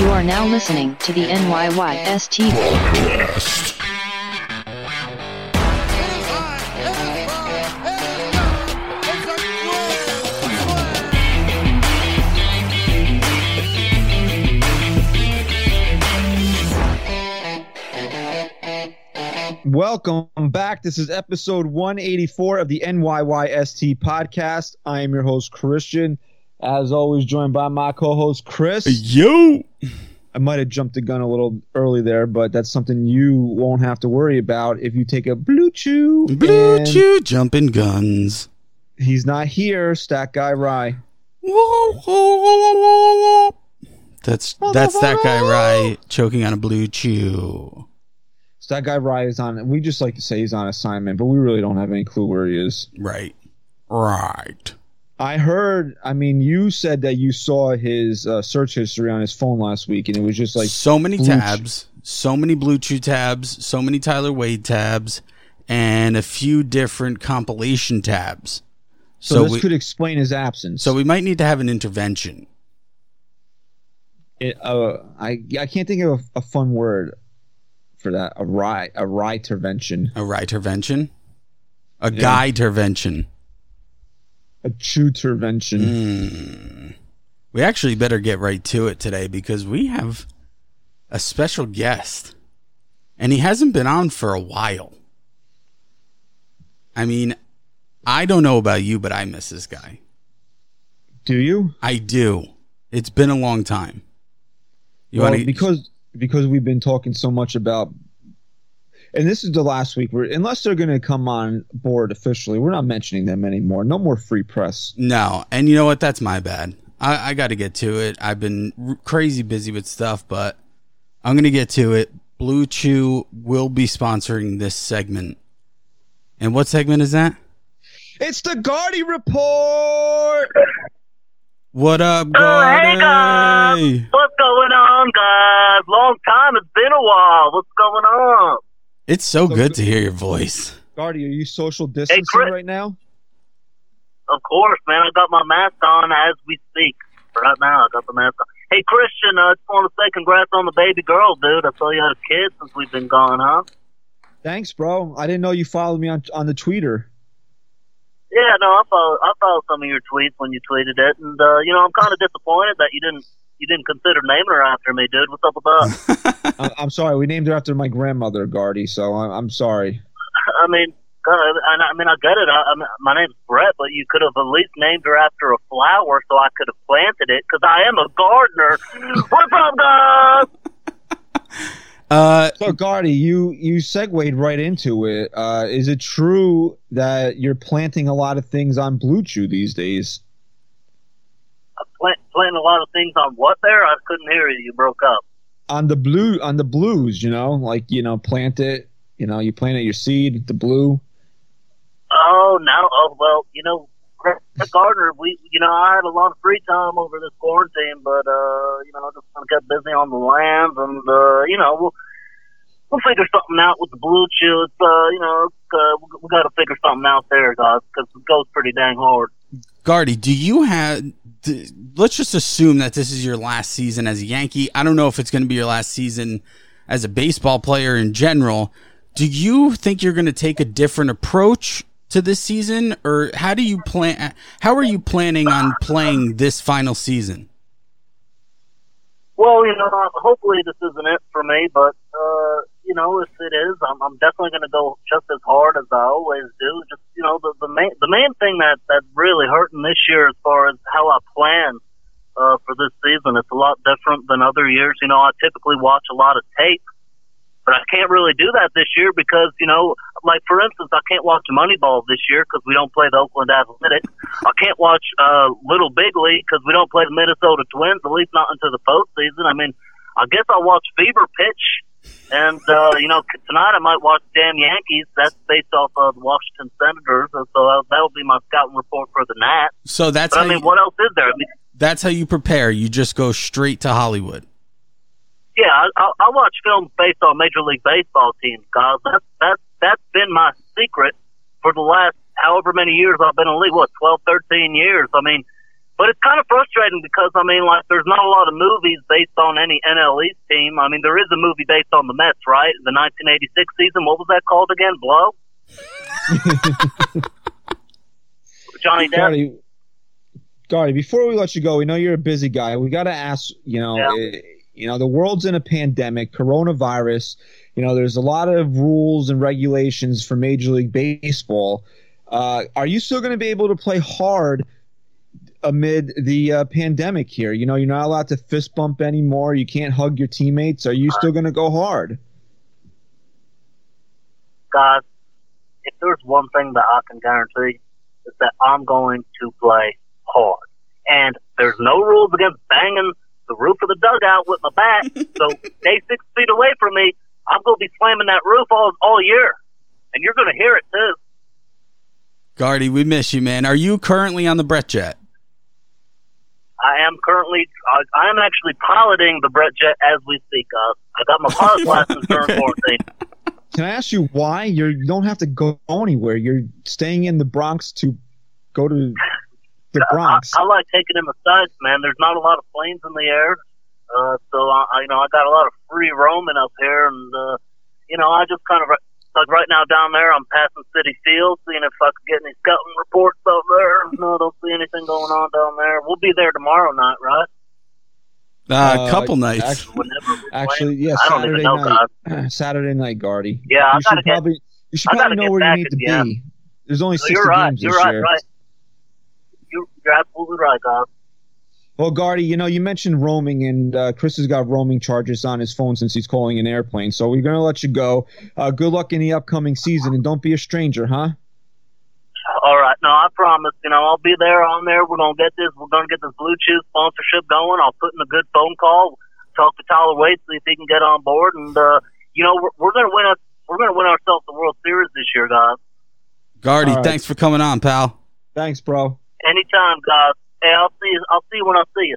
You are now listening to the NYYST. Podcast. Welcome back. This is episode 184 of the NYYST podcast. I am your host, Christian. As always, joined by my co host, Chris. Yo. I might have jumped the gun a little early there, but that's something you won't have to worry about if you take a blue chew. Blue Chew jumping guns. He's not here, Stat Guy Rye. That's that's that guy right choking on a blue chew. So that Guy Rye is on, we just like to say he's on assignment, but we really don't have any clue where he is. Right. Right. I heard, I mean, you said that you saw his uh, search history on his phone last week, and it was just like so many blue tabs, so many blue chew tabs, so many Tyler Wade tabs, and a few different compilation tabs. So, So, this we could explain his absence. so we might need to have an intervention. It, uh, I I can't think of a, a fun word for that. A rye a rye intervention, A right intervention, a Yeah. guy intervention. A true intervention. Mm. We actually better get right to it today because we have a special guest, and he hasn't been on for a while. I mean, I don't know about you, but I miss this guy. Do you? I do. It's been a long time. You well, want to because because we've been talking so much about, and this is the last week. Where unless they're going to come on board officially, we're not mentioning them anymore. No more free press. No, and you know what? That's my bad. I, I got to get to it. I've been r- crazy busy with stuff, but I'm going to get to it. Blue Chew will be sponsoring this segment. And what segment is that? It's the Gardy report. What up, Oh, hey, guys. What's going on, guys? Long time. It's been a while. What's going on? It's so So good good. to hear your voice. Gardy, are you social distancing Chris. right now? Of course, man. I got my mask on as we speak. Right now, I got the mask on. Hey, Christian, I just want to say congrats on the baby girl, dude. I saw you had a kid since we've been gone, huh? Thanks, bro. I didn't know you followed me on on the tweeter. Yeah, no, I follow, I follow some of your tweets when you tweeted it, and uh, you know, I'm kind of disappointed that you didn't you didn't consider naming her after me, dude. What's up with that? I, I'm sorry. We named her after my grandmother, Gardy. So I, I'm sorry. I mean, God, I, I mean, I get it. I, I mean, my name's Brett, but you could have at least named her after a flower, so I could have planted it. Because I am a gardener. What's up, guys? Uh, So, Gardy, you you segued right into it. Uh, is it true that you're planting a lot of things on Blue Chew these days? I'm plant, planting a lot of things on what there? I couldn't hear you. You broke up. On the blue, on the blues, you know, like you know, plant it. You know, you plant it your seed, the blue. Oh, now, oh, well, you know, as a gardener, we, you know, I had a lot of free time over this quarantine, but, uh, you know, I just kind of got busy on the lands, and, uh, you know, we'll, we'll figure something out with the blue chew. It's, uh, you know, uh, we, we got to figure something out there, guys, because it goes pretty dang hard. Gardy, do you have? Let's just assume that this is your last season as a Yankee. I don't know if it's going to be your last season as a baseball player in general. Do you think you're going to take a different approach to this season, or how do you plan? How are you planning on playing this final season? Well, you know, hopefully this isn't it for me, but uh, you know, if it is, I'm, I'm definitely going to go just as hard as I always do. Just you know, the the main the main thing that that's really hurting this year, as far as how I plan uh, for this season, it's a lot different than other years. You know, I typically watch a lot of tape, but I can't really do that this year because you know, like for instance, I can't watch Moneyball this year because we don't play the Oakland Athletics. I can't watch uh, Little Big League because we don't play the Minnesota Twins, at least not into the postseason. I mean, I guess I'll watch Fever Pitch, and uh, you know, tonight I might watch Damn Yankees. That's based off of the Washington Senators, and so that'll be my scouting report for the night. So that's, but, I mean, you, what else is there? I mean, that's how you prepare. You just go straight to Hollywood. Yeah, I, I, I watch films based on Major League Baseball teams, guys. That's that's that's been my secret for the last however many years I've been in the league. What, twelve, thirteen years? I mean, But it's kind of frustrating because I mean, like, there's not a lot of movies based on any NL East team. I mean, there is a movie based on the Mets, right? The 1986 season. What was that called again? Blow. Johnny Depp. Gardy, before we let you go, we know you're a busy guy. We got to ask, you know, Yeah. eh, you know, the world's in a pandemic, coronavirus. You know, there's a lot of rules and regulations for Major League Baseball. Uh, are you still going to be able to play hard amid the uh, pandemic here? You know, you're not allowed to fist bump anymore. You can't hug your teammates. Are you still going to go hard? guys, if there's one thing that I can guarantee, is that I'm going to play hard. And there's no rules against banging the roof of the dugout with my bat. so stay six feet away from me. I'm going to be slamming that roof all, all year. And you're going to hear it too. Gardy, we miss you, man. Are you currently on the Brett Jet? I am currently, I, I am actually piloting the Brett Jet as we speak. Uh, I got my pilot's license during Okay. quarantine. Can I ask you why you're, you don't have to go anywhere? You're staying in the Bronx to go to the Bronx. I, I like taking in the sights, man. There's not a lot of planes in the air, uh, so I, I, you know, I got a lot of free roaming up here, and uh, you know, I just kind of like right now down there, I'm passing Citi Field, seeing if I can get any scouting reports up there. No, don't see anything going on down there. We'll be there tomorrow night, right? Uh, Uh, a couple nights. actually- Whenever we. Actually, yeah, Saturday even know, night. guys. Saturday night, Gardy. Yeah, I you gotta should get- probably you should probably know where you need to again. be. There's only So 60 you're right. games You're this right. year. Right. You, you're absolutely right, guys. Well, Gardy, you know you mentioned roaming, and uh, Chris has got roaming charges on his phone since he's calling an airplane. So we're gonna let you go. Uh, good luck in the upcoming season, and don't be a stranger, huh? All right. No, I promise. You know, I'll be there on there. We're gonna get this. We're gonna get this Blue Chew sponsorship going. I'll put in a good phone call. Talk to Tyler Wade, see if he can get on board. And uh, you know, we're, we're gonna win us. We're gonna win ourselves the World Series this year, guys. Gardy, All right. thanks for coming on, pal. Thanks, bro. Anytime, guys. Hey, I'll see you. I'll see you when I see you.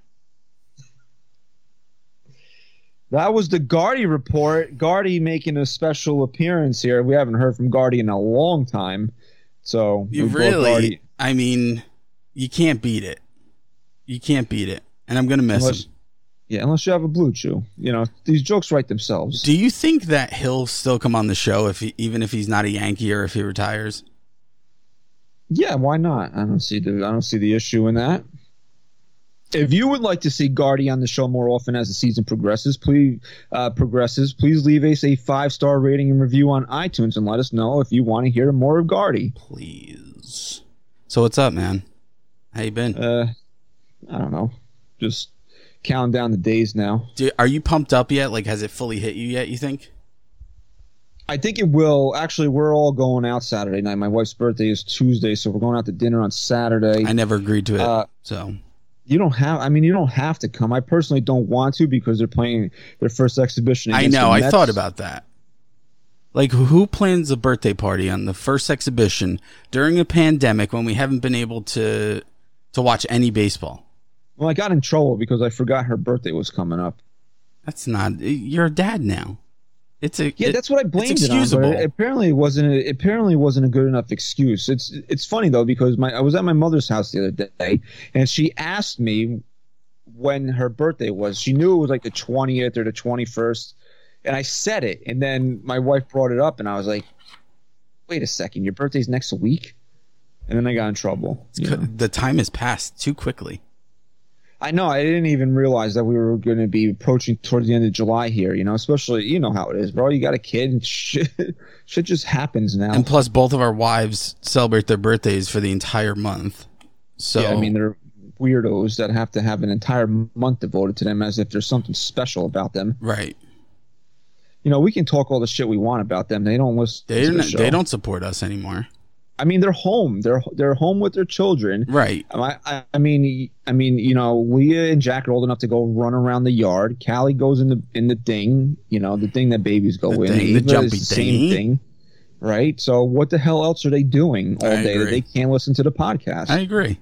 That was the Gardy report. Gardy making a special appearance here. We haven't heard from Gardy in a long time. So You really, Gardy- I mean, you can't beat it. You can't beat it. And I'm going to miss Unless- him. yeah, unless you have a blue chew. You know these jokes write themselves. Do you think that he'll still come on the show if he, even if he's not a Yankee or if he retires? Yeah, why not? I don't see the I don't see the issue in that. If you would like to see Gardy on the show more often as the season progresses, please uh, progresses. Please leave us a five star rating and review on iTunes and let us know if you want to hear more of Gardy. Please. So what's up, man? How you been? Uh, I don't know, just counting down the days now. Do, are you pumped up yet? Like, has it fully hit you yet? You think? I think it will. Actually, we're all going out Saturday night. My wife's birthday is Tuesday, so we're going out to dinner on Saturday. I never agreed to it. Uh, so you don't have. I mean, you don't have to come. I personally don't want to because they're playing their first exhibition. I know. I thought about that. Like, who plans a birthday party on the first exhibition during a pandemic when we haven't been able to to watch any baseball? Well, I got in trouble because I forgot her birthday was coming up. That's not. You're a dad now. It's a Yeah, it- that's what I blamed it on. But it apparently it wasn't. A, apparently wasn't a good enough excuse. It's it's funny though because my I was at my mother's house the other day and she asked me when her birthday was. She knew it was like the twentieth or the twenty first, and I said it. And then my wife brought it up, and I was like, "Wait a second, your birthday's next week." And then I got in trouble. the time has passed too quickly. I know. I didn't even realize that we were going to be approaching towards the end of July here. You know, especially you know how it is, bro. You got a kid, and shit, shit just happens now. And plus, both of our wives celebrate their birthdays for the entire month. So yeah, I mean, they're weirdos that have to have an entire month devoted to them as if there's something special about them. right. You know, we can talk all the shit we want about them. They don't listen. They to the. They don't support us anymore. I mean, they're home. They're they're home with their children. Right. I, I, I mean, I mean, you know, Leah and Jack are old enough to go run around the yard. Callie goes in the in the thing, you know, the thing that babies go The in. thing, the jumpy the same thing, right? So, what the hell else are they doing all I day that they can't listen to the podcast? I agree.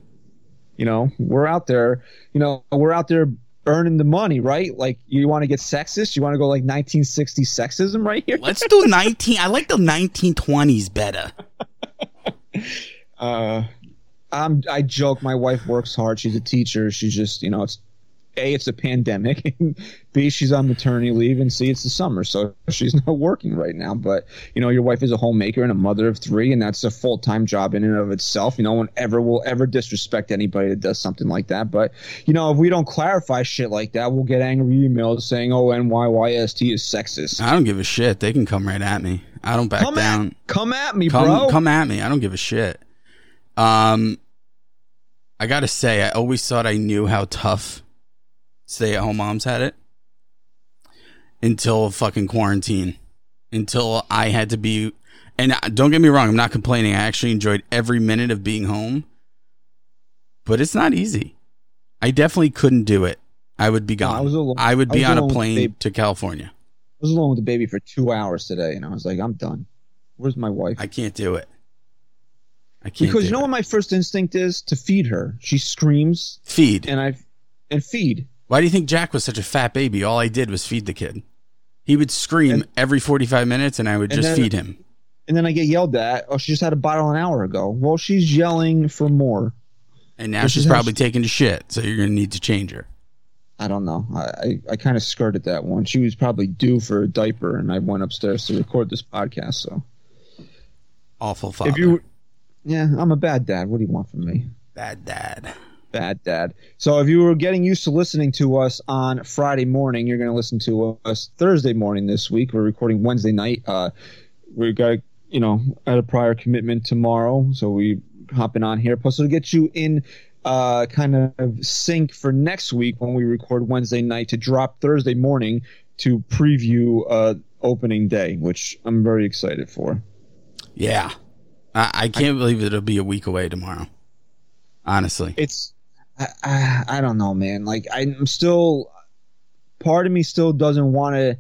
you know, we're out there. You know, we're out there earning the money, right? Like, you want to get sexist? You want to go like 1960 sexism right here? Let's do 19. I like the 1920s better. Uh, I'm, I joke. My wife works hard. She's a teacher. She's just, you know, it's a, it's a pandemic. and B, she's on maternity leave, and C, it's the summer, so she's not working right now. But you know, your wife is a homemaker and a mother of three, and that's a full time job in and of itself. You know, one ever will ever disrespect anybody that does something like that. But you know, if we don't clarify shit like that, we'll get angry emails saying, "Oh, NYYST is sexist." I don't give a shit. They can come right at me. I don't back Come down. at, come at me, come bro. come at me. I don't give a shit. Um, I gotta say, I always thought I knew how tough stay at home moms had it until fucking quarantine. Until I had to be, and don't get me wrong, I'm not complaining. I actually enjoyed every minute of being home, but it's not easy. I definitely couldn't do it. I would be No, gone. I was alone- I would I be was on a plane to California. I was alone with the baby for two hours today, and I was like, I'm done. Where's my wife? I can't do it. I can't because you know it. what my first instinct is to feed her. She screams, feed. and I and feed. Why do you think Jack was such a fat baby? All I did was feed the kid. He would scream And- every 45 minutes and I would just then- feed him. And then I get yelled at. Oh, she just had a bottle an hour ago. Well, she's yelling for more. And now she's probably she- taking a shit, so you're going to need to change her. I don't know. I, I, I kind of skirted that one. She was probably due for a diaper, and I went upstairs to record this podcast. So Awful father. if you, yeah, I'm a bad dad. What do you want from me? Bad dad. Bad dad. So if you were getting used to listening to us on Friday morning, you're going to listen to us Thursday morning this week. We're recording Wednesday night. Uh, we got, you know, at a prior commitment tomorrow, so we hopping on here. Plus, it'll get you in uh, kind of sync for next week when we record Wednesday night to drop Thursday morning to preview uh, opening day, which I'm very excited for. Yeah. I, I can't believe it'll be a week away tomorrow. Honestly. it's I, I, I don't know man. Like i'm still part of me still doesn't want to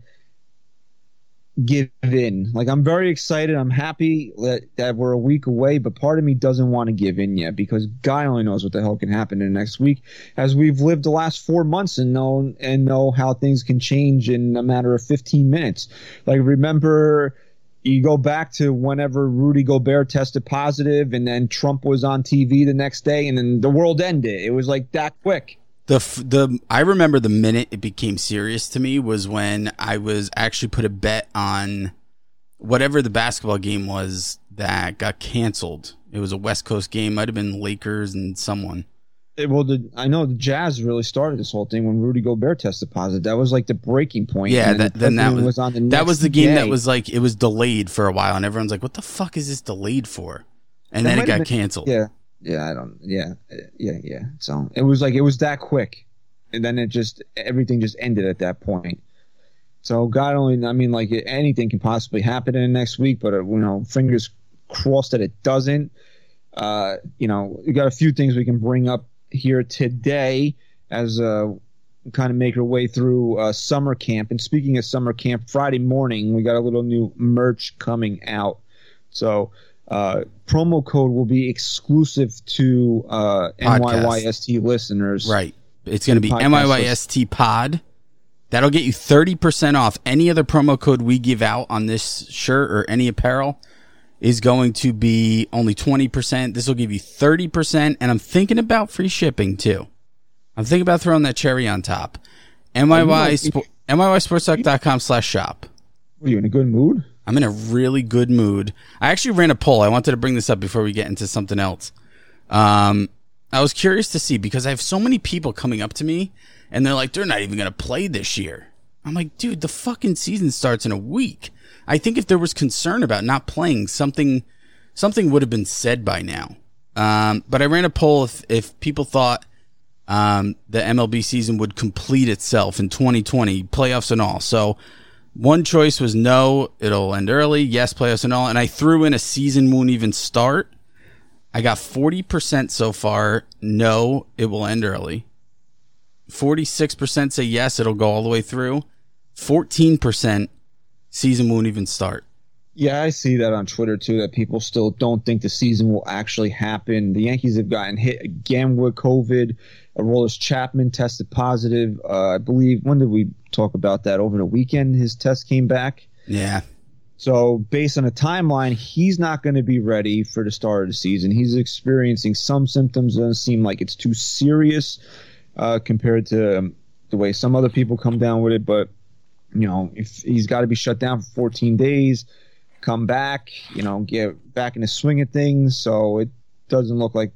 give in. Like i'm very excited. I'm happy that, that we're a week away but part of me doesn't want to give in yet because god only knows what the hell can happen in the next week as we've lived the last four months and know and know how things can change in a matter of 15 minutes. Like remember you go back to whenever Rudy Gobert tested positive, and then Trump was on TV the next day, and then the world ended. It was like that quick. The the I remember the minute it became serious to me was when I was actually put a bet on whatever the basketball game was that got canceled. It was a West Coast game, might have been Lakers and someone. It, well, the, I know the Jazz really started this whole thing when Rudy Gobert tested positive. That was like the breaking point. Yeah, that, the then that president was, on the that was the game that was like it was delayed for a while, and everyone's like, "What the fuck is this delayed for?" And That then it got been- canceled. Yeah, yeah, I don't. Yeah, yeah, yeah. So it was like it was that quick, and then it just everything just ended at that point. So God only, I mean, like anything can possibly happen in the next week, but uh, you know, fingers crossed that it doesn't. Uh, you know, we got a few things we can bring up here today as uh kind of make our way through uh, summer camp. And speaking of summer camp, Friday morning we got a little new merch coming out. So uh, promo code will be exclusive to uh, Podcast. NYYST listeners. Right. It's going to be NYYST Pod. That'll get you 30% off. Any other promo code we give out on this shirt or any apparel is going to be only 20%. This will give you 30%. And I'm thinking about free shipping too. I'm thinking about throwing that cherry on top. Know, spo- NYYSportsTalk.com slash shop. Are you in a good mood? I'm in a really good mood. I actually ran a poll. I wanted to bring this up before we get into something else. Um, I was curious to see because I have so many people coming up to me and they're like, they're not even going to play this year. I'm like, dude, the fucking season starts in a week. I think if there was concern about not playing, something, something would have been said by now. Um, but I ran a poll if, if people thought, um, the MLB season would complete itself in 2020, playoffs and all. So one choice was no, it'll end early. Yes, playoffs and all. And I threw in a season won't even start. I got 40% so far. No, it will end early. 46% say yes, it'll go all the way through. 14% season won't even start. Yeah, I see that on Twitter too. That people still don't think the season will actually happen. The Yankees have gotten hit again with COVID. Aroldis Chapman tested positive. Uh, I believe when did we talk about that over the weekend? His test came back. Yeah. So, based on a timeline, he's not going to be ready for the start of the season. He's experiencing some symptoms. Doesn't seem like it's too serious uh, compared to um, the way some other people come down with it. But you know, if he's got to be shut down for 14 days, come back, you know, get back in the swing of things. So it doesn't look like,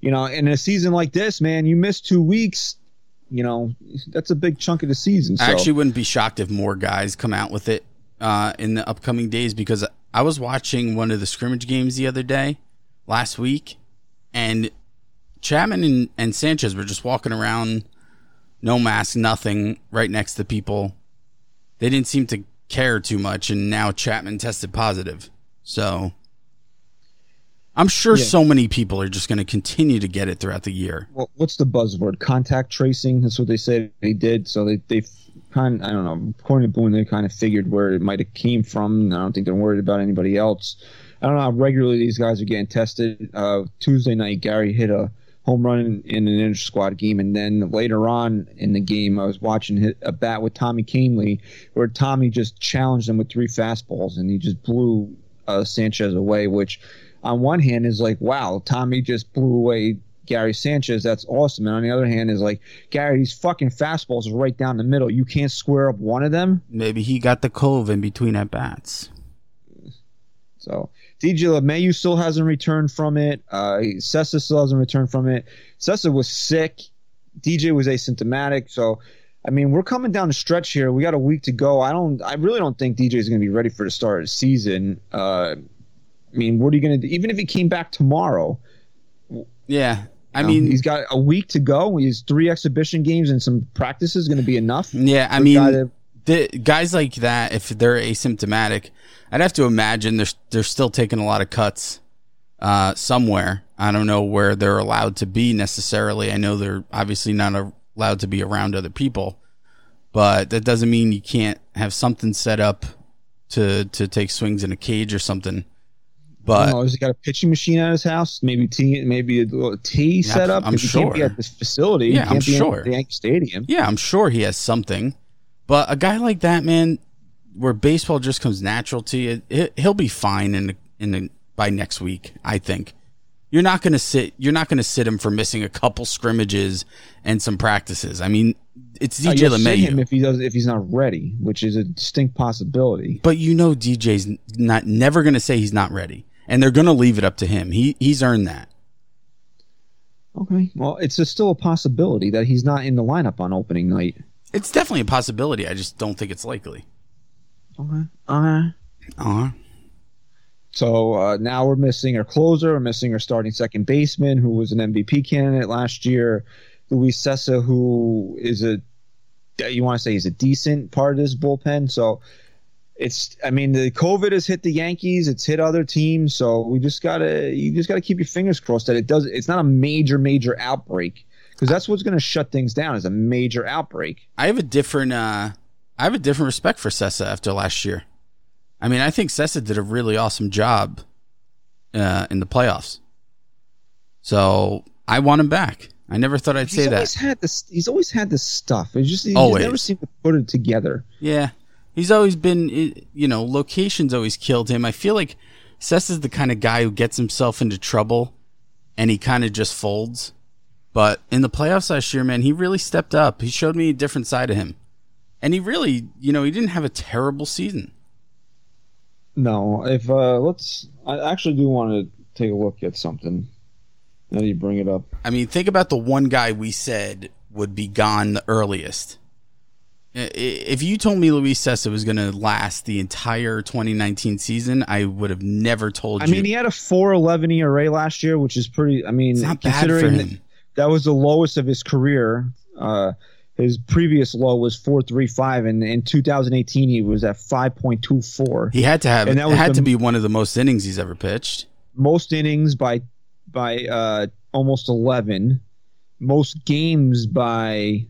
you know, in a season like this, man, you miss two weeks. You know, that's a big chunk of the season. So. I actually wouldn't be shocked if more guys come out with it uh, in the upcoming days because I was watching one of the scrimmage games the other day, last week, and Chapman and, and Sanchez were just walking around, no mask, nothing, right next to people. They didn't seem to care too much, and now Chapman tested positive. So I'm sure Yeah. so many people are just going to continue to get it throughout the year. Well, what's the buzzword? Contact tracing. That's what they said they did. So they they kind I don't know. According to Boone, they kind of figured where it might have came from. I don't think they're worried about anybody else. I don't know how regularly these guys are getting tested. Uh, Tuesday night, Gary hit a home run in, in an inter squad game, and then later on in the game, I was watching hit a bat with Tommy Kahnle, where Tommy just challenged him with three fastballs, and he just blew uh, Sanchez away. Which, on one hand, is like, wow, Tommy just blew away Gary Sanchez. That's awesome. And on the other hand, is like, Gary, these fucking fastballs are right down the middle. You can't square up one of them. Maybe he got the cove in between at bats. So DJ LeMahieu still hasn't returned from it. Uh, Cessa still hasn't returned from it. Cessa was sick. DJ was asymptomatic. So, I mean, we're coming down the stretch here. We got a week to go. I don't. I really don't think DJ is going to be ready for the start of the season. Uh, I mean, what are you going to do? Even if he came back tomorrow, Yeah. I um, mean, he's got a week to go. He's three exhibition games and some practices going to be enough. yeah, I mean, the guys like that, if they're asymptomatic, I'd have to imagine they're they're still taking a lot of cuts uh, somewhere. I don't know where they're allowed to be necessarily. I know they're obviously not allowed to be around other people, but that doesn't mean you can't have something set up to to take swings in a cage or something. But know, has he got a pitching machine at his house? Maybe tea, maybe a little tea set up. I'm 'Cause he can't be sure. at this facility. Yeah, I'm sure. the Yankee Stadium. Yeah, I'm sure he has something. But a guy like that, man, where baseball just comes natural to you, it, he'll be fine in the, in the, by next week. I think you're not going to sit. You're not going to sit him for missing a couple scrimmages and some practices. I mean, it's Uh, DJ you'll sit him if he does if he's not ready, which is a distinct possibility. but you know DJ's not never going to say he's not ready, and they're going to leave it up to him. He he's earned that. Okay, well, it's a, still a possibility that he's not in the lineup on opening night. It's definitely a possibility. I just don't think it's likely. Okay. Uh, Uh, so uh, now we're missing our closer. We're missing our starting second baseman, who was an MVP candidate last year. Luis Cessa, who is a you want to say he's a decent part of this bullpen. So it's I mean the COVID has hit the Yankees, it's hit other teams. So we just gotta you just gotta keep your fingers crossed that it does. It's not a major major outbreak because that's what's going to shut things down is a major outbreak. I have a different uh I have a different respect for Cessa after last year. I mean, I think Cessa did a really awesome job uh, in the playoffs. So I want him back. I never thought I'd He's say always that. had this. He's always had this stuff. It's just he Always. never seemed to put it together. Yeah, he's always been. You know, locations always killed him. I feel like Cessa's the kind of guy who gets himself into trouble, and he kind of just folds. But in the playoffs last year, man, he really stepped up. He showed me a different side of him, and he really, you know, he didn't have a terrible season. No, if uh let's. I actually do want to take a look at something. Now that you bring it up. I mean, think about the one guy we said would be gone the earliest. If you told me Luis Cessa was going to last the entire 2019 season, I would have never told I you. I mean, he had a 411 ERA last year, which is pretty. I mean, it's not bad for him. That, was the lowest of his career. Uh, his previous low was 435, and in 2018 he was at 5.24. He had to have. And It that was had the- to be one of the most innings he's ever pitched. Most innings by by uh, almost 11. Most games by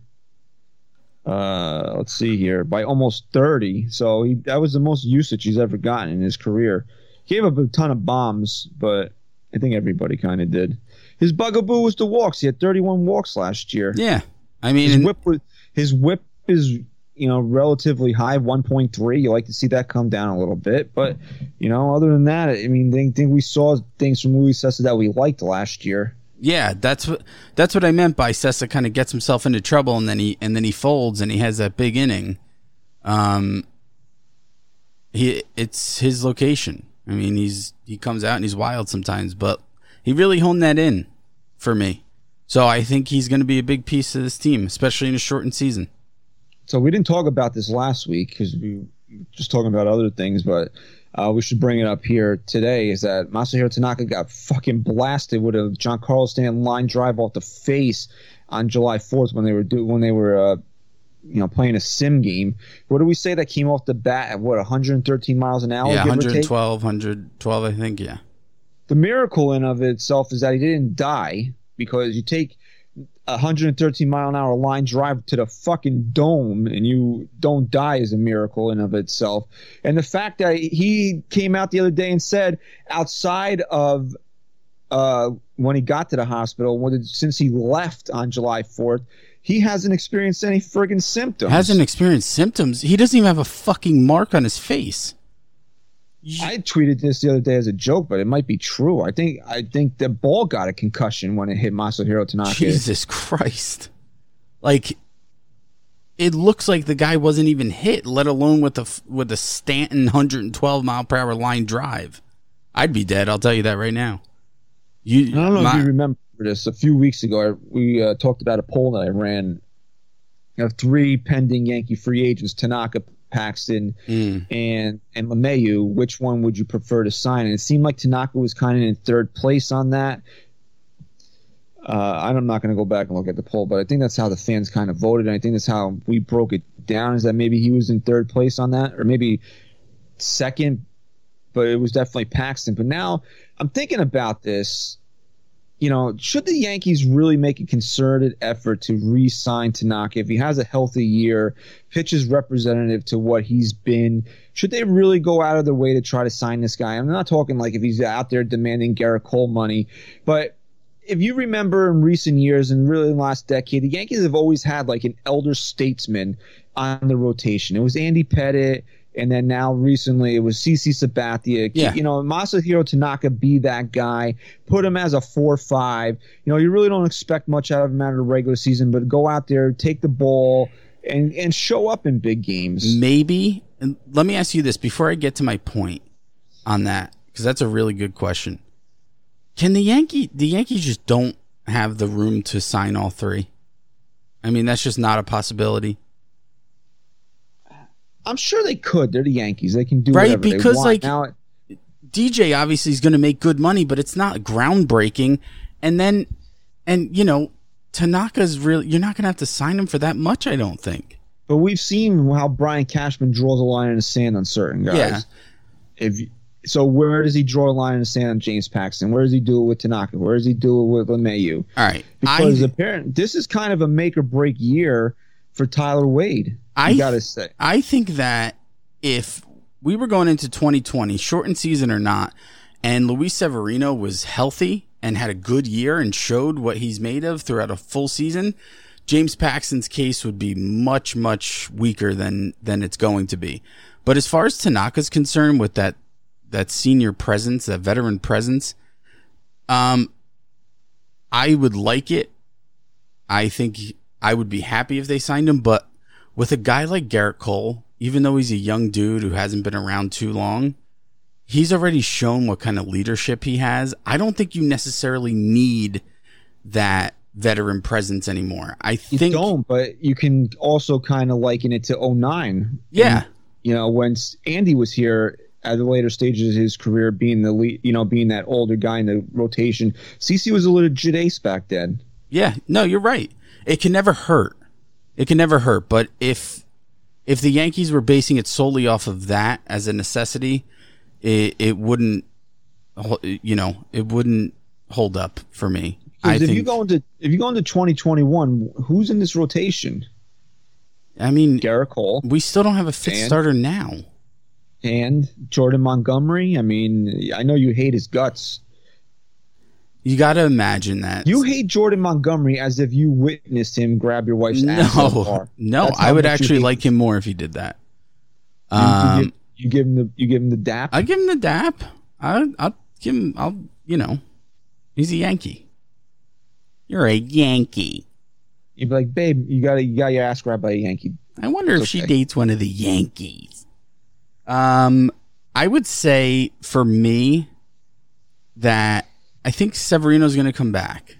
uh, let's see here by almost 30. So he, that was the most usage he's ever gotten in his career. He Gave up a ton of bombs, but I think everybody kind of did. His bugaboo was the walks. He had 31 walks last year. Yeah, I mean, His whip was his whip is you know, relatively high, 1.3. You like to see that come down a little bit. But, you know, other than that, I mean, I think we saw things from Luis Cessa that we liked last year. Yeah, that's what that's what I meant by Cessa kind of gets himself into trouble and then he and then he folds and he has that big inning. Um he it's his location. I mean, he's he comes out and he's wild sometimes, but he really honed that in for me. So I think he's going to be a big piece of this team, especially in a shortened season. So we didn't talk about this last week because we were just talking about other things, but uh, we should bring it up here today. Is that Masahiro Tanaka got fucking blasted with a Giancarlo Stanton line drive off the face on July 4th when they were do, when they were uh, you know playing a sim game. What do we say that came off the bat at what 113 miles an hour? Yeah, give 112, 112, I think. Yeah. The miracle in of itself is that he didn't die because you take a 113 mile an hour line drive to the fucking dome and you don't die is a miracle in of itself. And the fact that he came out the other day and said outside of uh, when he got to the hospital, since he left on July 4th, he hasn't experienced any friggin' symptoms. Hasn't experienced symptoms. He doesn't even have a fucking mark on his face. I tweeted this the other day as a joke, but it might be true. I think I think the ball got a concussion when it hit Masahiro Tanaka. Jesus Christ. Like it looks like the guy wasn't even hit, let alone with a with a Stanton 112 mile per hour line drive. I'd be dead, I'll tell you that right now. You I don't know my- if you remember this. A few weeks ago, I, we uh, talked about a poll that I ran of three pending Yankee free agents: Tanaka, Paxton, Mm. and and LeMahieu. Which one would you prefer to sign? And it seemed like Tanaka was kind of in third place on that. Uh, I'm not going to go back and look at the poll, but I think that's how the fans kind of voted, and I think that's how we broke it down. Is that maybe he was in third place on that, or maybe second, but it was definitely Paxton. But now I'm thinking about this. You know, should the Yankees really make a concerted effort to re-sign Tanaka if he has a healthy year, pitches representative to what he's been? Should they really go out of their way to try to sign this guy? I'm not talking like if he's out there demanding Gerrit Cole money, but if you remember in recent years and really in the last decade, the Yankees have always had like an elder statesman on the rotation. It was Andy Pettitte, and then now recently it was CC Sabathia. Yeah. You know, Masahiro Tanaka be that guy. Put him as a four-five. You know, you really don't expect much out of him out of the regular season, but go out there, take the ball, and and show up in big games. Maybe. And let me ask you this before I get to my point on that, because that's a really good question. Can the Yankee the Yankees just don't have the room to sign all three? I mean, that's just not a possibility. I'm sure they could. They're the Yankees. They can do Right, whatever they because, like, now, DJ obviously is going to make good money, but it's not groundbreaking. And then, and you know, Tanaka's really, you're not going to have to sign him for that much, I don't think. But we've seen how Brian Cashman draws a line in the sand on certain guys. Yeah. If so, where does he draw a line in the sand on James Paxton? Where does he do it with Tanaka? Where does he do it with LeMahieu? All right. Because I, apparently, this is kind of a make or break year for Tyler Wade. I- gotta say, I think that if we were going into 2020, shortened season or not, and Luis Severino was healthy and had a good year and showed what he's made of throughout a full season, James Paxton's case would be much, much weaker than than it's going to be. But as far as Tanaka's concerned, with that that senior presence, that veteran presence, um, I would like it. I think I would be happy if they signed him, but with a guy like Gerrit Cole, even though he's a young dude who hasn't been around too long, he's already shown what kind of leadership he has. I don't think you necessarily need that veteran presence anymore. I think you don't. But you can also kind of liken it to 09. yeah, you know, when Andy was here at the later stages of his career, being the lead, you know, being that older guy in the rotation, CC was a legit ace back then. Yeah, no, you're right. It can never hurt. It can never hurt. But if if the Yankees were basing it solely off of that as a necessity, it it wouldn't, you know, it wouldn't hold up for me. I if think. you go into if you go into 2021, who's in this rotation? I mean, Gerrit Cole we still don't have a fit And- starter now. and Jordan Montgomery. I mean, I know you hate his guts. You got to imagine that. You hate Jordan Montgomery as if you witnessed him grab your wife's ass. no, no. I would actually like him more if he did that. You- you, Um, give, you give him the you give him the dap. I give him the dap. I, I'll give him. I'll. You know, he's a Yankee. You're a Yankee. You'd be like, babe, you got you got your ass grabbed by a Yankee. I wonder if It's she dates one of the Yankees. Um, I would say for me that I think Severino's going to come back.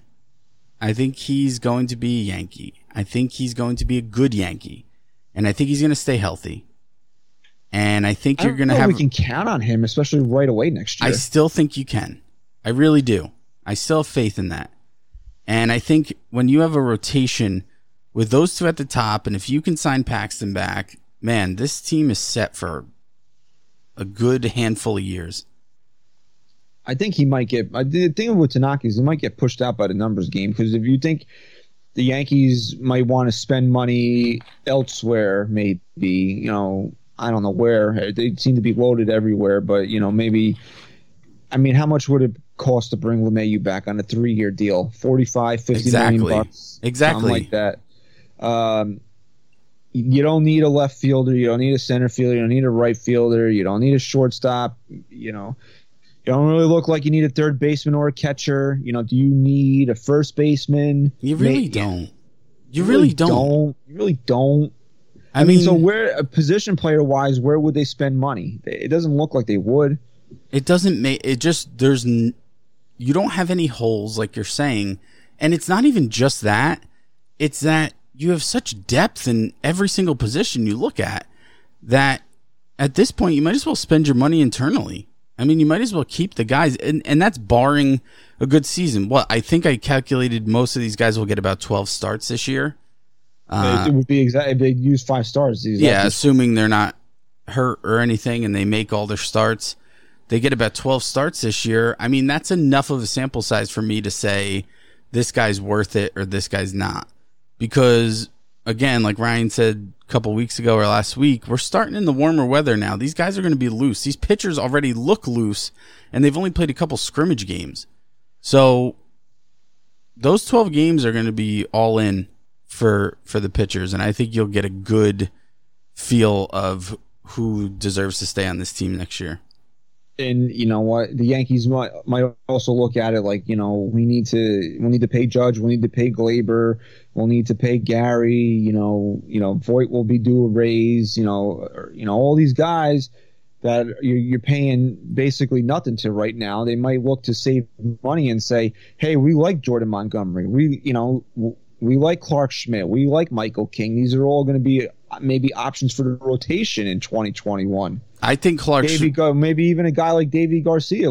I think he's going to be a Yankee. I think he's going to be a good Yankee, and I think he's going to stay healthy. And I think I you're going to have. we can count on him, especially right away next year. I still think you can. I really do. I still have faith in that. And I think when you have a rotation with those two at the top, and if you can sign Paxton back, man, this team is set for a good handful of years. I think he might get. The thing with Tanaka is he might get pushed out by the numbers game because if you think the Yankees might want to spend money elsewhere, maybe you know I don't know where they seem to be loaded everywhere, but you know maybe. I mean, how much would it cost to bring LeMahieu back on a three-year deal? 45, 50 million Exactly. bucks, Exactly. like that. Um, you don't need a left fielder. You don't need a center fielder. You don't need a right fielder. You don't need a shortstop. You know, you don't really look like you need a third baseman or a catcher. You know, do you need a first baseman? You really May- don't. You really, don't. You really don't. I, mean, so where a position player wise, where would they spend money? It doesn't look like they would. it doesn't make it just there's n- you don't have any holes like you're saying and it's not even just that it's that you have such depth in every single position you look at that at this point you might as well spend your money internally i mean you might as well keep the guys and, and that's barring a good season what i think i calculated most of these guys will get about 12 starts this year uh, it would be exactly they use five stars. these yeah, assuming they're not hurt or anything and they make all their starts. They get about 12 starts this year. I mean, that's enough of a sample size for me to say this guy's worth it or this guy's not. Because again, like Ryan said a couple weeks ago or last week, we're starting in the warmer weather now. These guys are going to be loose. These pitchers already look loose and they've only played a couple scrimmage games. So those 12 games are going to be all in for for the pitchers and I think you'll get a good feel of who deserves to stay on this team next year. And you know what the Yankees might might also look at it like you know we need to we need to pay Judge, we need to pay Gleyber, we'll need to pay Gary, you know, you know Voit will be due a raise, you know, or, you know all these guys that you're, you're paying basically nothing to right now. They might look to save money and say, hey, we like Jordan Montgomery, we you know. We like Clarke Schmidt. We like Michael King. These are all going to be maybe options for the rotation in 2021. I think Clark Gar- maybe even a guy like Deivi Garcia.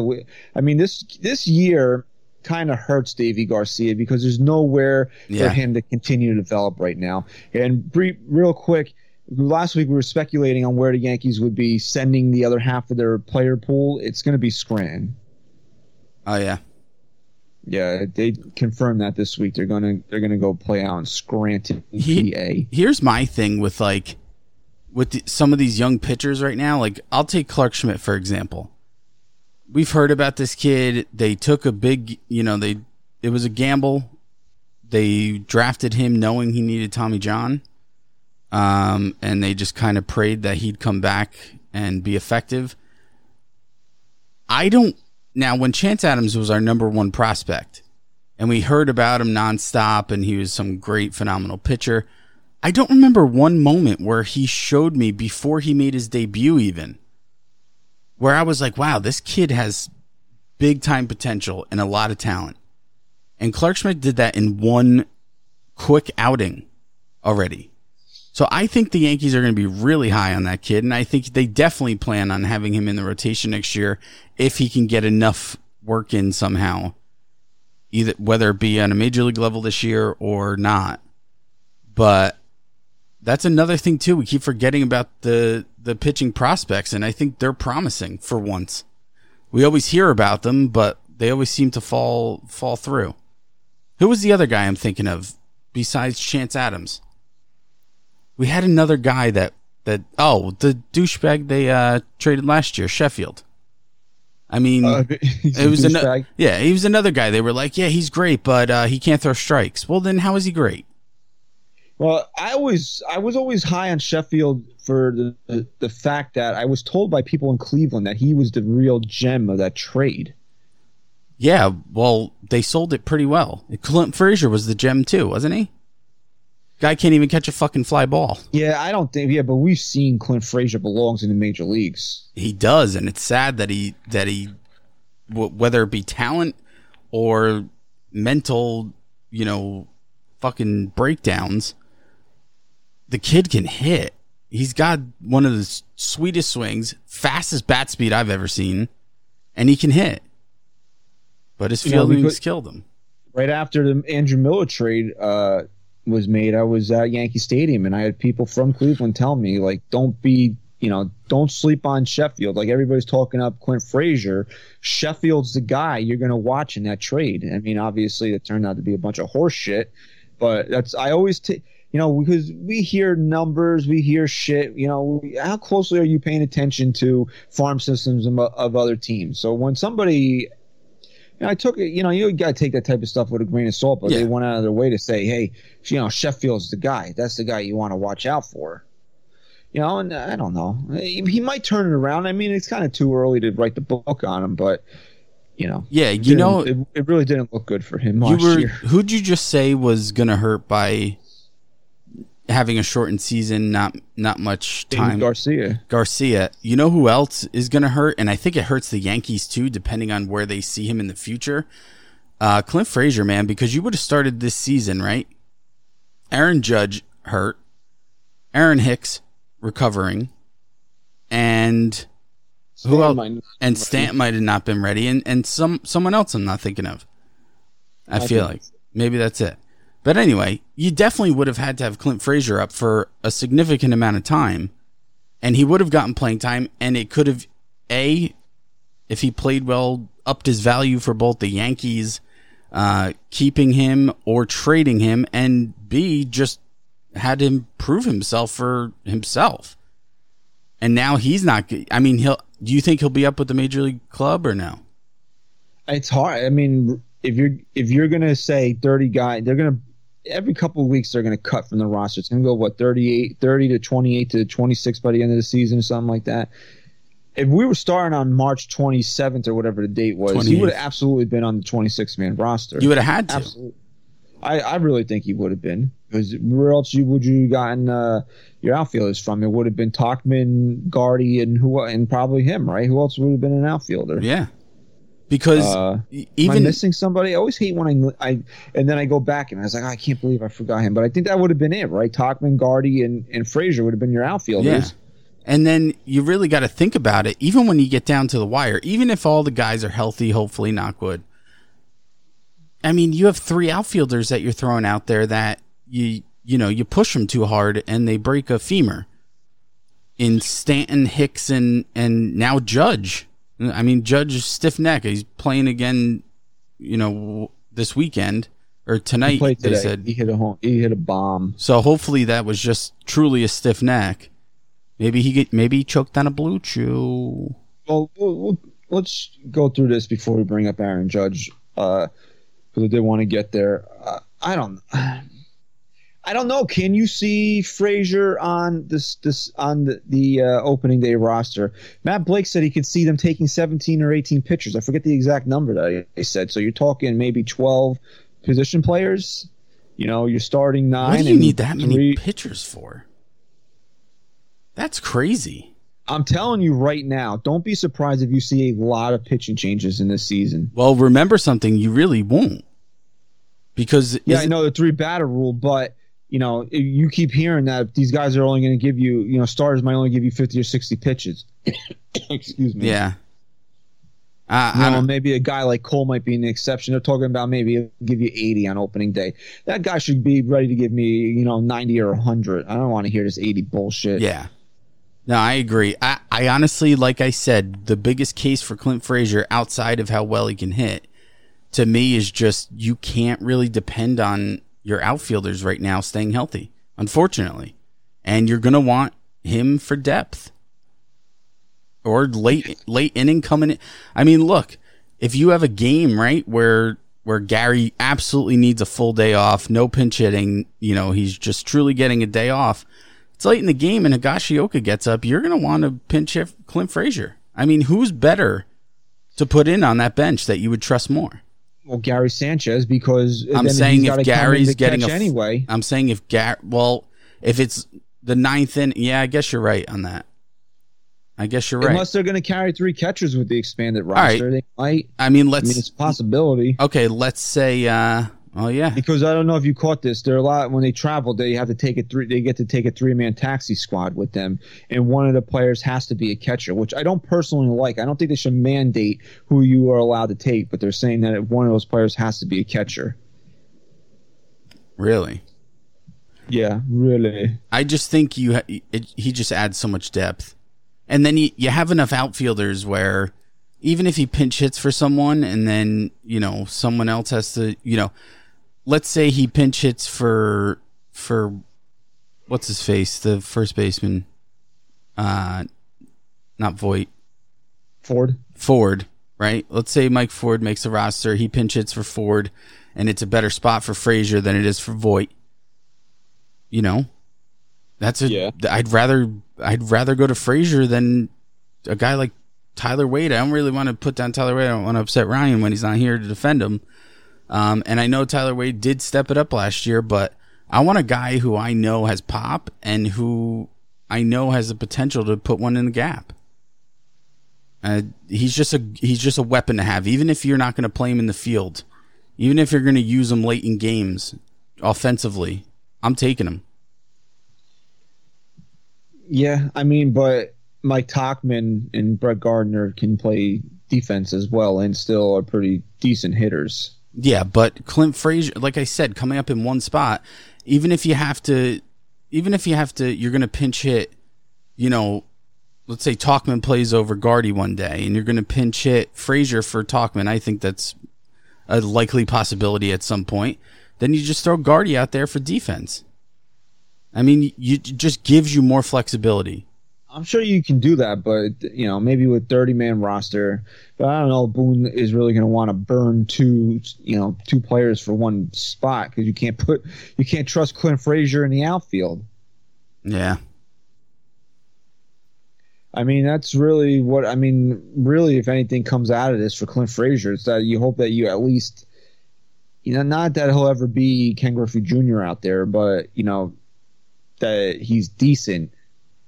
I mean, this this year kind of hurts Deivi Garcia because there's nowhere Yeah. for him to continue to develop right now. And bre- real quick, last week we were speculating on where the Yankees would be sending the other half of their player pool. It's going to be Scranton. Oh yeah. Yeah, they confirmed that this week. They're gonna they're gonna go play out in Scranton, He- PA. Here's my thing with like with the, some of these young pitchers right now. Like I'll take Clarke Schmidt for example. We've heard about this kid. They took a big, you know, they it was a gamble. They drafted him knowing he needed Tommy John. Um, and they just kind of prayed that he'd come back and be effective. I don't now when Chance Adams was our number one prospect, and we heard about him nonstop, and he was some great, phenomenal pitcher. I don't remember one moment where he showed me before he made his debut, even where I was like, "Wow, this kid has big time potential and a lot of talent." And Clarke Schmidt did that in one quick outing already. So I think the Yankees are going to be really high on that kid, and I think they definitely plan on having him in the rotation next year if he can get enough work in somehow, either whether it be on a major league level this year or not. But that's another thing too. We keep forgetting about the the pitching prospects, and I think they're promising for once. We always hear about them, but they always seem to fall fall through. Who was the other guy I'm thinking of besides Chance Adams? We had another guy that that oh the douchebag they uh, traded last year, Sheffield. I mean, Uh, it was another. Yeah, he was another guy. They were like, yeah, he's great, but uh, he can't throw strikes. Well, then how is he great? Well, I always I was always high on Sheffield for the, the the fact that I was told by people in Cleveland that he was the real gem of that trade. Yeah, well, they sold it pretty well. Clint Frazier was the gem too, wasn't he? Guy can't even catch a fucking fly ball. Yeah, I don't think. Yeah, but we've seen Clint Frazier belongs in the major leagues. He does, and it's sad that he that he, w- whether it be talent or mental, you know, fucking breakdowns, the kid can hit. He's got one of the sweetest swings, fastest bat speed I've ever seen, and he can hit. But his You know, killed him. Right after the Andrew Miller trade uh, was made, I was at Yankee Stadium and I had people from Cleveland tell me like, don't be. You know, don't sleep on Sheffield. Like everybody's talking up Clint Frazier. Sheffield's the guy you're going to watch in that trade. I mean, obviously, it turned out to be a bunch of horse shit, but that's I always take you know because we hear numbers, we hear shit. You know, how closely are you paying attention to farm systems of, of other teams? So when somebody know, I took it. You know, you got to take that type of stuff with a grain of salt. But Yeah. they went out of their way to say, "Hey, you know, Sheffield's the guy. That's the guy you want to watch out for." You know, and I don't know. He might turn it around. I mean, it's kind of too early to write the book on him, but you know, Yeah, you know, it, it really didn't look good for him you last were year. who'd you just say was gonna hurt by having a shortened season, not not much time. Garcia. Garcia. You know who else is gonna hurt, and I think it hurts the Yankees too, depending on where they see him in the future. Uh, Clint Frazier, man, because you would have started this season, right? Aaron Judge hurt, Aaron Hicks recovering, and who else? And Stant might have not been ready, and, and some someone else I'm not thinking of. I, I feel like maybe that's it. But anyway, you definitely would have had to have Clint Frazier up for a significant amount of time, and he would have gotten playing time, and it could have a if he played well upped his value for both the Yankees uh, keeping him or trading him, and b just had him prove himself for himself. And now he's not. I mean, he'll. Do you think he'll be up with the major league club or no? It's hard. I mean, if you're if you're gonna say 30 guys, they're gonna every couple of weeks they're gonna cut from the roster. It's gonna go what 38, 30 to 28 to 26 by the end of the season or something like that. If we were starting on March 27th or whatever the date was, he would have absolutely been on the 26 man roster. You would have had to. absolutely. I, I really think he would have been because where else you would you gotten uh, your outfielders from? It would have been Tauchman, Gardy, and who and probably him, right? Who else would have been an outfielder? Yeah, because Uh, Am I even missing somebody? I always hate when I, I and then I go back and I was like, I can't believe I forgot him. But I think that would have been it, right? Tauchman, Gardy, and, and Frazier would have been your outfielders. Yeah. And then you really got to think about it, even when you get down to the wire, even if all the guys are healthy, hopefully, not good. I mean, you have three outfielders that you're throwing out there that you, you know, you push them too hard and they break a femur. In Stanton, Hicks, and, and now Judge. I mean, Judge stiff neck. He's playing again, you know, this weekend or He tonight. played They said he hit a home. He hit a bomb. so hopefully that was just truly a stiff neck. Maybe he get maybe he choked on a BlueChew. Well, we'll, we'll let's go through this before we bring up Aaron Judge, because I did want to get there. Uh, I don't. I don't know. Can you see Frazier on this this on the, the uh, opening day roster? Matt Blake said he could see them taking 17 or 18 pitchers. I forget the exact number that he said. So you're talking maybe 12 position players. You know, you're starting nine. What do you need that many pitchers for? That's crazy. I'm telling you right now. Don't be surprised if you see a lot of pitching changes in this season. Well, remember something, you really won't. Because Yeah, I know the three batter rule, but you know you keep hearing that these guys are only going to give you, you know, starters might only give you fifty or sixty pitches. Excuse me. yeah. I, You know, maybe a guy like Cole might be an exception. They're talking about maybe he'll give you 80 on opening day. That guy should be ready to give me, you know, 90 or 100. I don't want to hear this 80 bullshit. Yeah. No, I agree. I, I honestly, like I said, the biggest case for Clint Frazier outside of how well he can hit, to me, is just you can't really depend on your outfielders right now staying healthy, unfortunately. And you're going to want him for depth. or late late inning coming in. I mean, look, if you have a game right where where Gary absolutely needs a full day off, no pinch hitting, you know, he's just truly getting a day off. It's late in the game and Higashioka gets up, you're going to want to pinch hit Clint Frazier. I mean, who's better to put in on that bench that you would trust more? Well, Gary Sanchez, because I'm saying if Gary's getting a f- anyway. I'm saying if Gary, well, if it's the ninth in, yeah, I guess you're right on that. I guess you're right. Unless they're going to carry three catchers with the expanded right. roster, they might. I mean, let's mean, it's a possibility. okay. Let's say, uh, oh yeah, Because I don't know if you caught this. There are a lot when they travel. They have to take a three. They get to take a three man taxi squad with them, and one of the players has to be a catcher, which I don't personally like. I don't think they should mandate who you are allowed to take, but they're saying that one of those players has to be a catcher. really. Yeah, really. I just think you it, he just adds so much depth, and then you you have enough outfielders where even if he pinch hits for someone, and then you know someone else has to you know, let's say he pinch hits for for what's his face the first baseman, uh, not Voit Ford. Ford, right? Let's say Mike Ford makes the roster. He pinch hits for Ford, and it's a better spot for Frazier than it is for Voit. You know, that's a. Yeah. I'd rather I'd rather go to Frazier than a guy like Tyler Wade. I don't really want to put down Tyler Wade. I don't want to upset Ryan when he's not here to defend him. Um, and I know Tyler Wade did step it up last year, but I want a guy who I know has pop and who I know has the potential to put one in the gap. Uh, he's just a he's just a weapon to have, even if you're not going to play him in the field, even if you're going to use him late in games, offensively. I'm taking him. Yeah, I mean, but Mike Tauchman and Brett Gardner can play defense as well, and still are pretty decent hitters. Yeah, but Clint Frazier, like I said, coming up in one spot, even if you have to, even if you have to, you're going to pinch hit. You know, let's say Tauchman plays over Gardy one day, and you're going to pinch hit Frazier for Tauchman. I think that's a likely possibility at some point. Then you just throw Gardy out there for defense. I mean, you it just gives you more flexibility. I'm sure you can do that, but you know, maybe with 30 man roster. But I don't know. Boone is really going to want to burn two, you know, two players for one spot because you can't put, you can't trust Clint Frazier in the outfield. Yeah, I mean, that's really what I mean. Really, if anything comes out of this for Clint Frazier, it's that you hope that you at least, you know, not that he'll ever be Ken Griffey Jr. out there, but you know, that he's decent,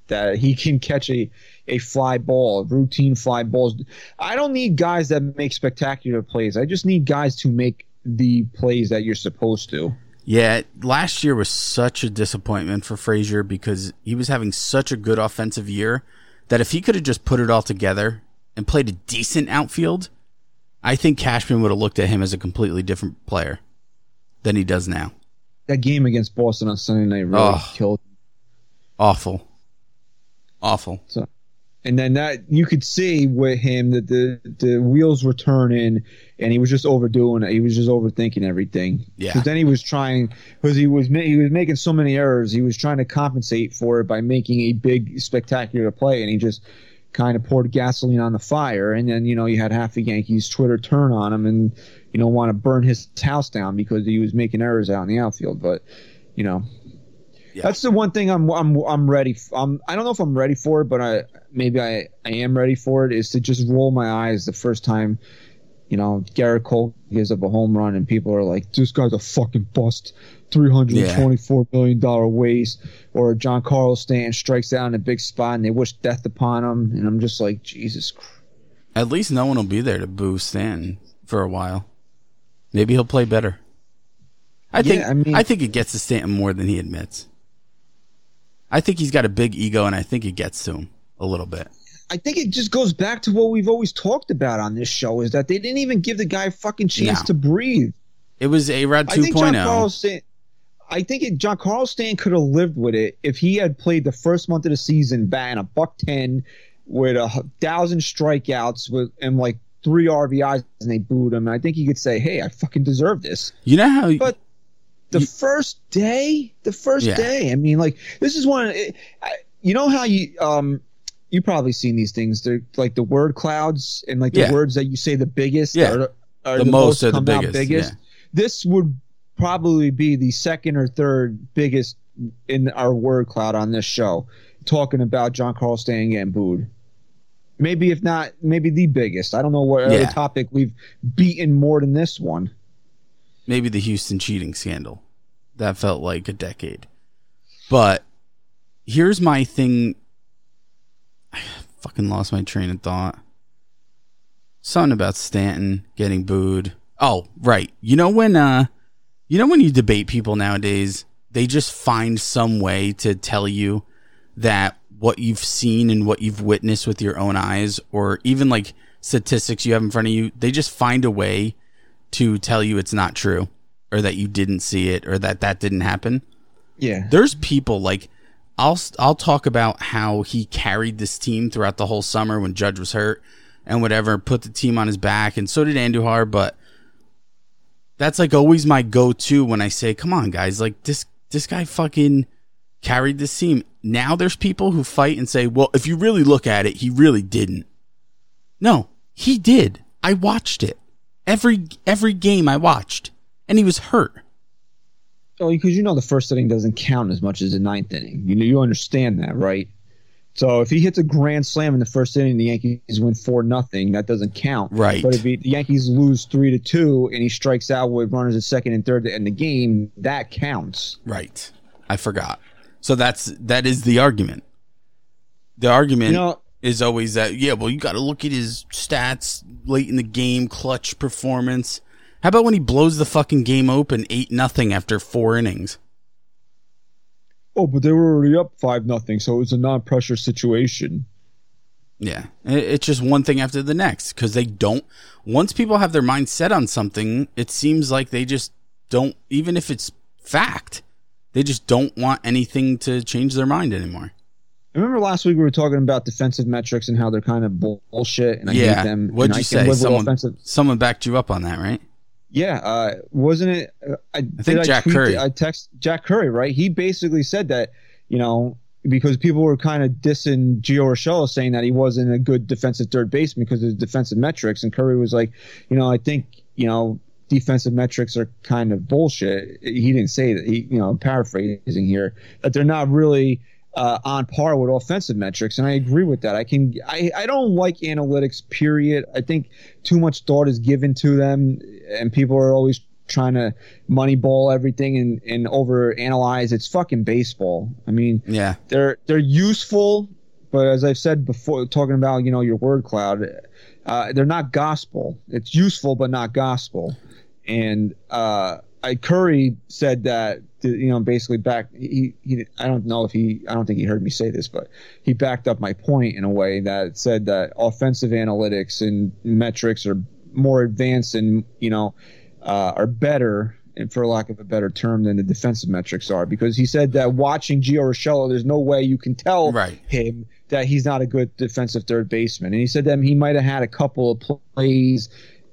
that he can catch a a fly ball, routine fly balls. I don't need guys that make spectacular plays. I just need guys to make the plays that you're supposed to. Yeah, last year was such a disappointment for Frazier because he was having such a good offensive year that if he could have just put it all together and played a decent outfield, I think Cashman would have looked at him as a completely different player than he does now. That game against Boston on Sunday night really Oh. killed. Awful. Awful. So, and then that you could see with him that the the wheels were turning, and he was just overdoing it. He was just overthinking everything. Yeah. Because then he was trying because he was he was making so many errors. He was trying to compensate for it by making a big spectacular play, and he just kind of poured gasoline on the fire. And then you know you had half the Yankees Twitter turn on him and you know want to burn his house down because he was making errors out in the outfield. But you know Yeah. that's the one thing I'm I'm I'm ready. f- I'm I don't know if I'm ready for it, but I maybe I I am ready for it. Is to just roll my eyes the first time, you know, Gerrit Cole gives up a home run and people are like, "This guy's a fucking bust." Three hundred and twenty-four million dollar waste, or Giancarlo Stanton strikes out in a big spot and they wish death upon him, and I'm just like, Jesus Christ. At least no one will be there to boo Stanton for a while. Maybe he'll play better. I think Yeah, I mean- I think it gets to Stanton more than he admits. I think he's got a big ego and I think it gets to him a little bit. I think it just goes back to what we've always talked about on this show is that they didn't even give the guy a fucking chance No. to breathe. It was A Rod I think John 2.0. I think it, John Carlos Stan could have lived with it if he had played the first month of the season batting a buck ten with a thousand strikeouts with and like three RBIs and they booed him. I think he could say, "Hey, I fucking deserve this." You know how But the You- first day, the first Yeah. day. I mean, like this is one. It, I, you know how you um you probably seen these things. They're like the word clouds and like the Yeah. words that you say the biggest Yeah. are, are The the, most most, are the come out biggest, biggest. yeah. This would probably be the second or third biggest in our word cloud on this show. Talking about John Carl Stan getting booed. Maybe if not, maybe the biggest. I don't know what Yeah. other topic we've beaten more than this one. Maybe the Houston cheating scandal. That felt like a decade. But here's my thing. I fucking lost my train of thought. Something about Stanton getting booed. Oh, right. You know when uh you know when you debate people nowadays, they just find some way to tell you that what you've seen and what you've witnessed with your own eyes or even like statistics you have in front of you, they just find a way to tell you it's not true or that you didn't see it or that that didn't happen. Yeah. There's people like I'll I'll talk about how he carried this team throughout the whole summer when Judge was hurt and whatever, put the team on his back, and so did Andujar. But that's like always my go-to when I say, "Come on, guys! Like this this guy fucking carried this team." Now there's people who fight and say, "Well, if you really look at it, he really didn't." No, he did. I watched it every every game I watched, and he was hurt. Oh, because you know the first inning doesn't count as much as the ninth inning. You know, you understand that, right? So if he hits a grand slam in the first inning, the Yankees win four nothing. That doesn't count, Right. But if he, the Yankees lose three to two and he strikes out with runners at second and third to end the game, that counts. Right. I forgot. So that's that is the argument. The argument You know, is always that yeah, well you got to look at his stats late in the game, clutch performance. How about when he blows the fucking game open 8 nothing after 4 innings? oh, but they were already up five nothing, so it was a non-pressure situation. Yeah. It's just one thing after the next cuz they don't once people have their mind set on something, it seems like they just don't even if it's fact, they just don't want anything to change their mind anymore. Remember last week we were talking about defensive metrics and how they're kind of bullshit, and I yeah. hate them. What'd you I say? Someone, offensive. someone backed you up on that, right? Yeah, uh, wasn't it? Uh, I, think Jack tweet Curry. it? I text Jack Curry, right? He basically said that, you know, because people were kind of dissing Gio Urshela, saying that he wasn't a good defensive third baseman because of his defensive metrics, and Curry was like, you know, I think, you know, defensive metrics are kind of bullshit. He didn't say that. He, you know, I'm paraphrasing here that they're not really. Uh, on par with offensive metrics, and I agree with that. I can, I, I don't like analytics. Period. I think too much thought is given to them, and people are always trying to moneyball everything and, and over analyze. It's fucking baseball. I mean, Yeah. they're they're useful, but as I've said before, talking about you know your word cloud, uh, they're not gospel. It's useful, but not gospel. And uh, I Curry said that you know basically back he, he I don't know if he I don't think he heard me say this, but he backed up my point in a way that said that offensive analytics and metrics are more advanced and you know uh, are better and for lack of a better term than the defensive metrics are. Because he said that watching Gio Urshela there's no way you can tell Right. him that he's not a good defensive third baseman. And he said that he might have had a couple of plays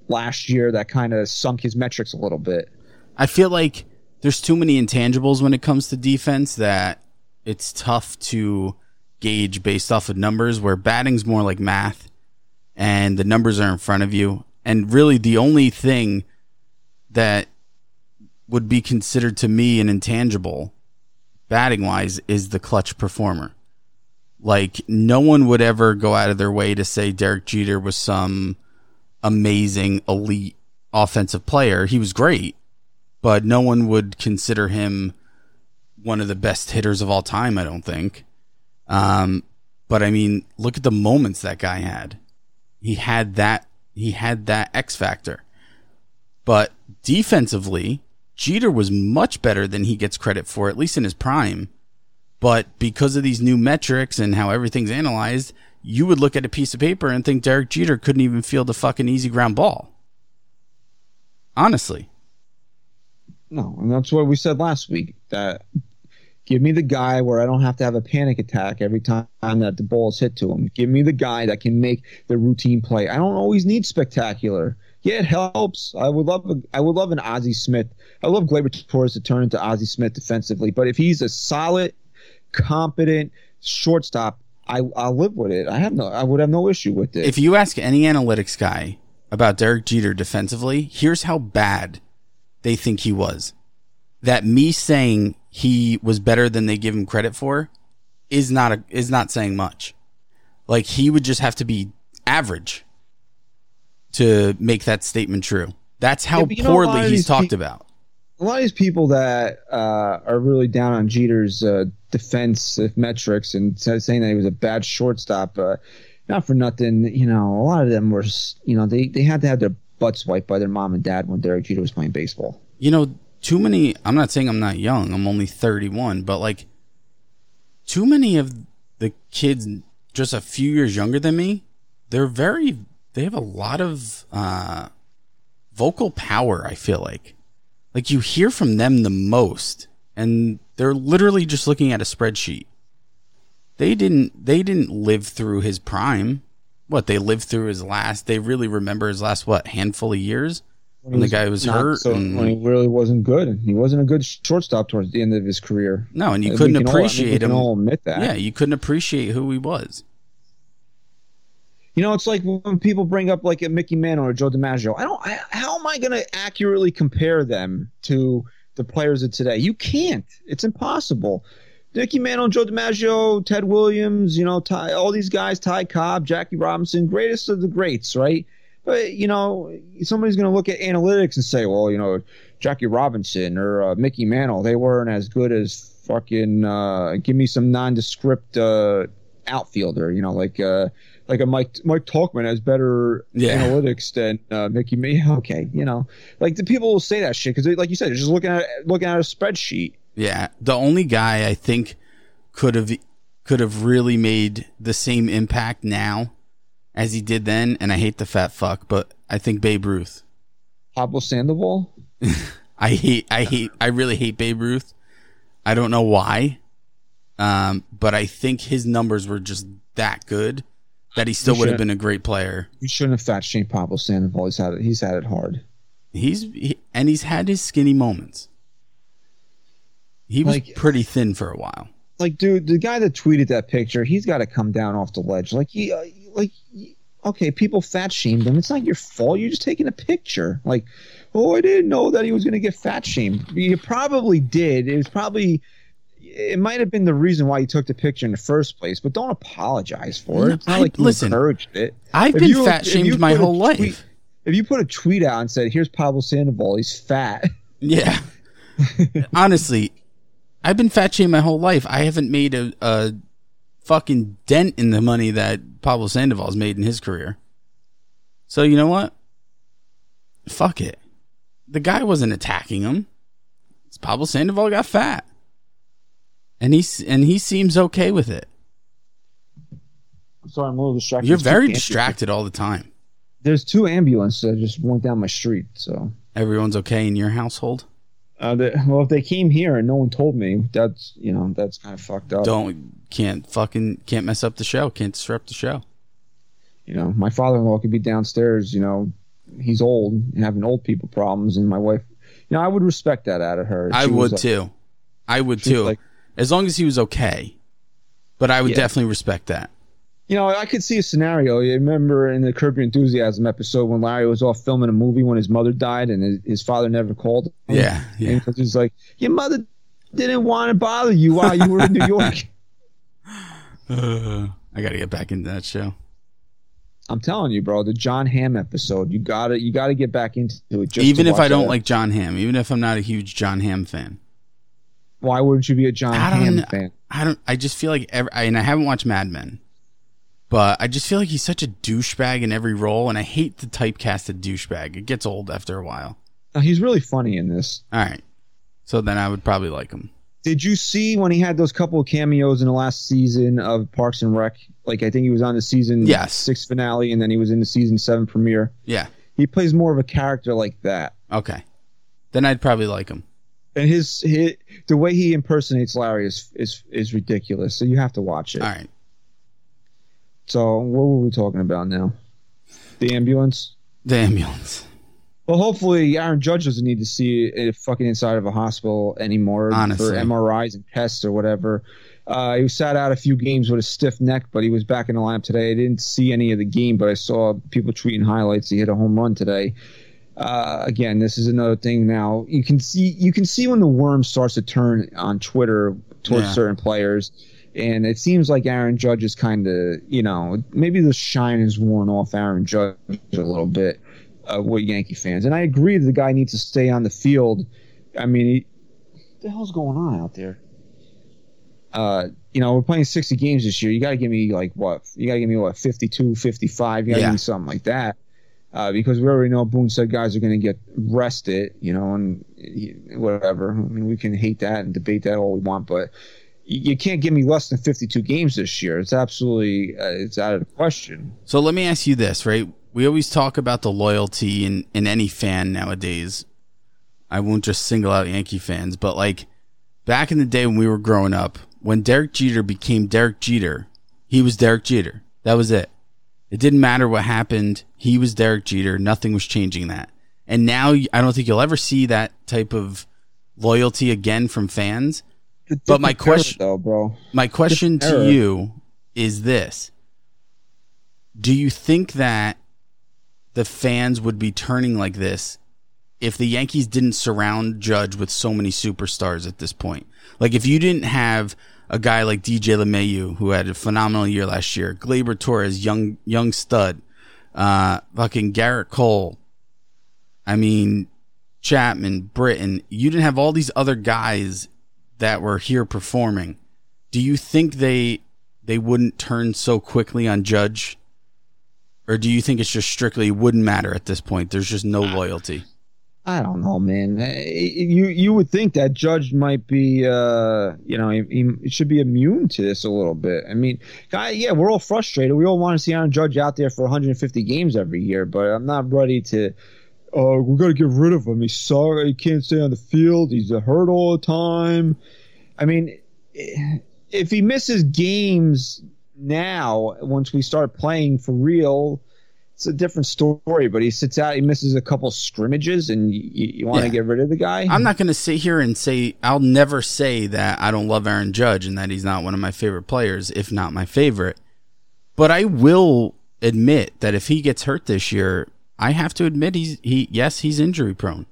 last year that kind of sunk his metrics a little bit. I feel like there's too many intangibles when it comes to defense that it's tough to gauge based off of numbers where batting's more like math and the numbers are in front of you. And really the only thing that would be considered to me an intangible batting wise is the clutch performer. Like no one would ever go out of their way to say Derek Jeter was some amazing elite offensive player. He was great but no one would consider him one of the best hitters of all time, I don't think. Um, but I mean, look at the moments that guy had. He had that he had that X factor. But defensively, Jeter was much better than he gets credit for, at least in his prime. But because of these new metrics and how everything's analyzed, you would look at a piece of paper and think Derek Jeter couldn't even field a fucking easy ground ball. Honestly. No, and that's what we said last week. That give me the guy where I don't have to have a panic attack every time that the ball is hit to him. Give me the guy that can make the routine play. I don't always need spectacular. Yeah, it helps. I would love a, I would love an Ozzie Smith. I love Gleyber Torres to turn into Ozzie Smith defensively, but if he's a solid, competent shortstop, I I'll live with it. I have no I would have no issue with it. If you ask any analytics guy about Derek Jeter defensively, here's how bad they think he was. That me saying he was better than they give him credit for is not a, is not saying much. Like he would just have to be average to make that statement true. That's how Yeah, you know, poorly he's talked pe- about. a lot of these people that uh, are really down on Jeter's uh, defensive metrics and saying that he was a bad shortstop, uh, not for nothing, you know, a lot of them were, you know, they, they had to have their butts wiped by their mom and dad when Derek Jeter was playing baseball. You know, too many. I'm not saying I'm not young. I'm only 31, but like, too many of the kids just a few years younger than me, they're very. They have a lot of uh, vocal power. I feel like, like you hear from them the most, and they're literally just looking at a spreadsheet. They didn't. They didn't live through his prime. What they lived through his last. They really remember his last what handful of years when the guy was hurt. so- and- when he really wasn't good. He wasn't a good shortstop towards the end of his career. No, and you couldn't can all- I mean, appreciate him. all admit that. Yeah, you couldn't appreciate who he was. You know, it's like when people bring up like a Mickey Mantle or Joe DiMaggio. I don't. I, how am I going to accurately compare them to the players of today? You can't. It's impossible. Mickey Mantle, Joe DiMaggio, Ted Williams, you know, Ty, all these guys, Ty Cobb, Jackie Robinson, greatest of the greats, right? But you know, somebody's going to look at analytics and say, well, you know, Jackie Robinson or uh, Mickey Mantle, they weren't as good as fucking. Uh, give me some nondescript uh, outfielder, you know, like. Uh, like a Mike Mike Tauchman has better Yeah. analytics than uh, Mickey Me. Okay, you know, like the people will say that shit because, like you said, they're just looking at looking at a spreadsheet. Yeah, the only guy I think could have could have really made the same impact now as he did then, and I hate the fat fuck, but I think Babe Ruth. Pablo Sandoval. I hate, I hate, I really hate Babe Ruth. I don't know why, um, but I think his numbers were just that good that he still would have been a great player. You shouldn't have fat shamed Pablo Sandoval. He's had it. He's had it hard. He's he, and he's had his skinny moments. He was Like- pretty thin for a while. Like, dude, the guy that tweeted that picture, he's got to come down off the ledge. Like, he, uh, like, okay, people fat shamed him. It's not your fault. You're just taking a picture. Like, oh, I didn't know that he was going to get fat shamed. You probably did. It was probably. It might have been the reason why you took the picture in the first place, but don't apologize for it. No, It's not I- like you listen, encouraged it. I've If been you- fat shamed my whole life. If you put a tweet out and said, "Here's Pablo Sandoval, he's fat," Yeah. Honestly, I've been fat shamed my whole life. I haven't made a, a fucking dent in the money that Pablo Sandoval's made in his career. So you know what? Fuck it. The guy wasn't attacking him. It's Pablo Sandoval got fat. And he's and he seems okay with it. I'm sorry, I'm a little distracted. You're There's very distracted all the time. There's two ambulances that just went down my street. So, Everyone's okay in your household. Uh, they, well, if they came here and no one told me, that's you know that's kind of fucked up. Don't can't fucking can't mess up the show. Can't disrupt the show. You know, my father-in-law could be downstairs. You know, he's old and having old people problems, and my wife. You know, I would respect that out of her. I She was would like- too. I would too. like- as long as he was okay. But I would Yeah. definitely respect that. You know, I could see a scenario. You remember in the Curb Your Enthusiasm episode when Larry was off filming a movie when his mother died and his, his father never called. him? Yeah, yeah. Because he's like, your mother didn't want to bother you while you were in New York. Uh, I got to get back into that show. I'm telling you, bro, the Jon Hamm episode, you gotta you gotta get back into it. Just even if I don't that. like Jon Hamm, even if I'm not a huge Jon Hamm fan, why wouldn't you be a Jon Hamm fan? I don't. I just feel like every, I, and I haven't watched Mad Men, but I just feel like he's such a douchebag in every role, and I hate the typecasted douchebag. It gets old after a while. No, he's really funny in this. All right, so then I would probably like him. Did you see when he had those couple of cameos in the last season of Parks and Rec? Like I think he was on the season Yes. six finale, and then he was in the season seven premiere. Yeah. He plays more of a character like that. Okay. Then I'd probably like him. and his, his the way he impersonates Larry is is is ridiculous. So you have to watch it. All right. So what were we talking about now? The ambulance. The ambulance. Well, hopefully Aaron Judge doesn't need to see a fucking inside of a hospital anymore Honestly. for MRIs and tests or whatever. Uh, he sat out a few games with a stiff neck, but he was back in the lineup today. I didn't see any of the game, but I saw people tweeting highlights. He hit a home run today. Uh, again, this is another thing. Now you can see you can see when the worm starts to turn on Twitter towards Yeah. certain players, and it seems like Aaron Judge is kind of you know maybe the shine is worn off Aaron Judge a little bit uh, with Yankee fans, and I agree that the guy needs to stay on the field. I mean, he, what the hell's going on out there? Uh, you know, we're playing 60 games this year. You got to give me like what? You got to give me what 52, 55. You got to Yeah. give me something like that. Uh, because we already know Boone said guys are going to get rested, you know, and he- whatever. I mean, we can hate that and debate that all we want, but you, can't give me less than 52 games this year. It's absolutely, uh, it's out of the question. So let me ask you this, right? We always talk about the loyalty in, in any fan nowadays. I won't just single out Yankee fans, but like back in the day when we were growing up, when Derek Jeter became Derek Jeter, he was Derek Jeter. That was it. It didn't matter what happened. He was Derek Jeter. Nothing was changing that. And now I don't think you'll ever see that type of loyalty again from fans. But my question- though, bro. My question to you is this Do you think that the fans would be turning like this if the Yankees didn't surround Judge with so many superstars at this point? Like, if you didn't have a guy like DJ LeMahieu, who had a phenomenal year last year, Gleyber Torres, young, young stud, uh, fucking Gerrit Cole, I mean, Chapman, Britton, you didn't have all these other guys that were here performing. Do you think they they wouldn't turn so quickly on Judge? Or do you think it's just strictly wouldn't matter at this point? There's just no loyalty. I don't know, man. Uh, You you would think that Judge might be, uh, you know, he, he should be immune to this a little bit. I mean, guy, yeah, we're all frustrated. We all want to see Aaron Judge out there for 150 games every year, but I'm not ready to. Oh, we got to get rid of him. He's sorry. He can't stay on the field. He's a hurt all the time. I mean, eh, if he misses games now, once we start playing for real, it's a different story. But he sits out, he misses a couple scrimmages, and you, you want to Yeah. get rid of the guy. I'm not going to sit here and say I'll never say that I don't love Aaron Judge and that he's not one of my favorite players, if not my favorite. But I will admit that if he gets hurt this year, I have to admit he's he yes he's injury prone.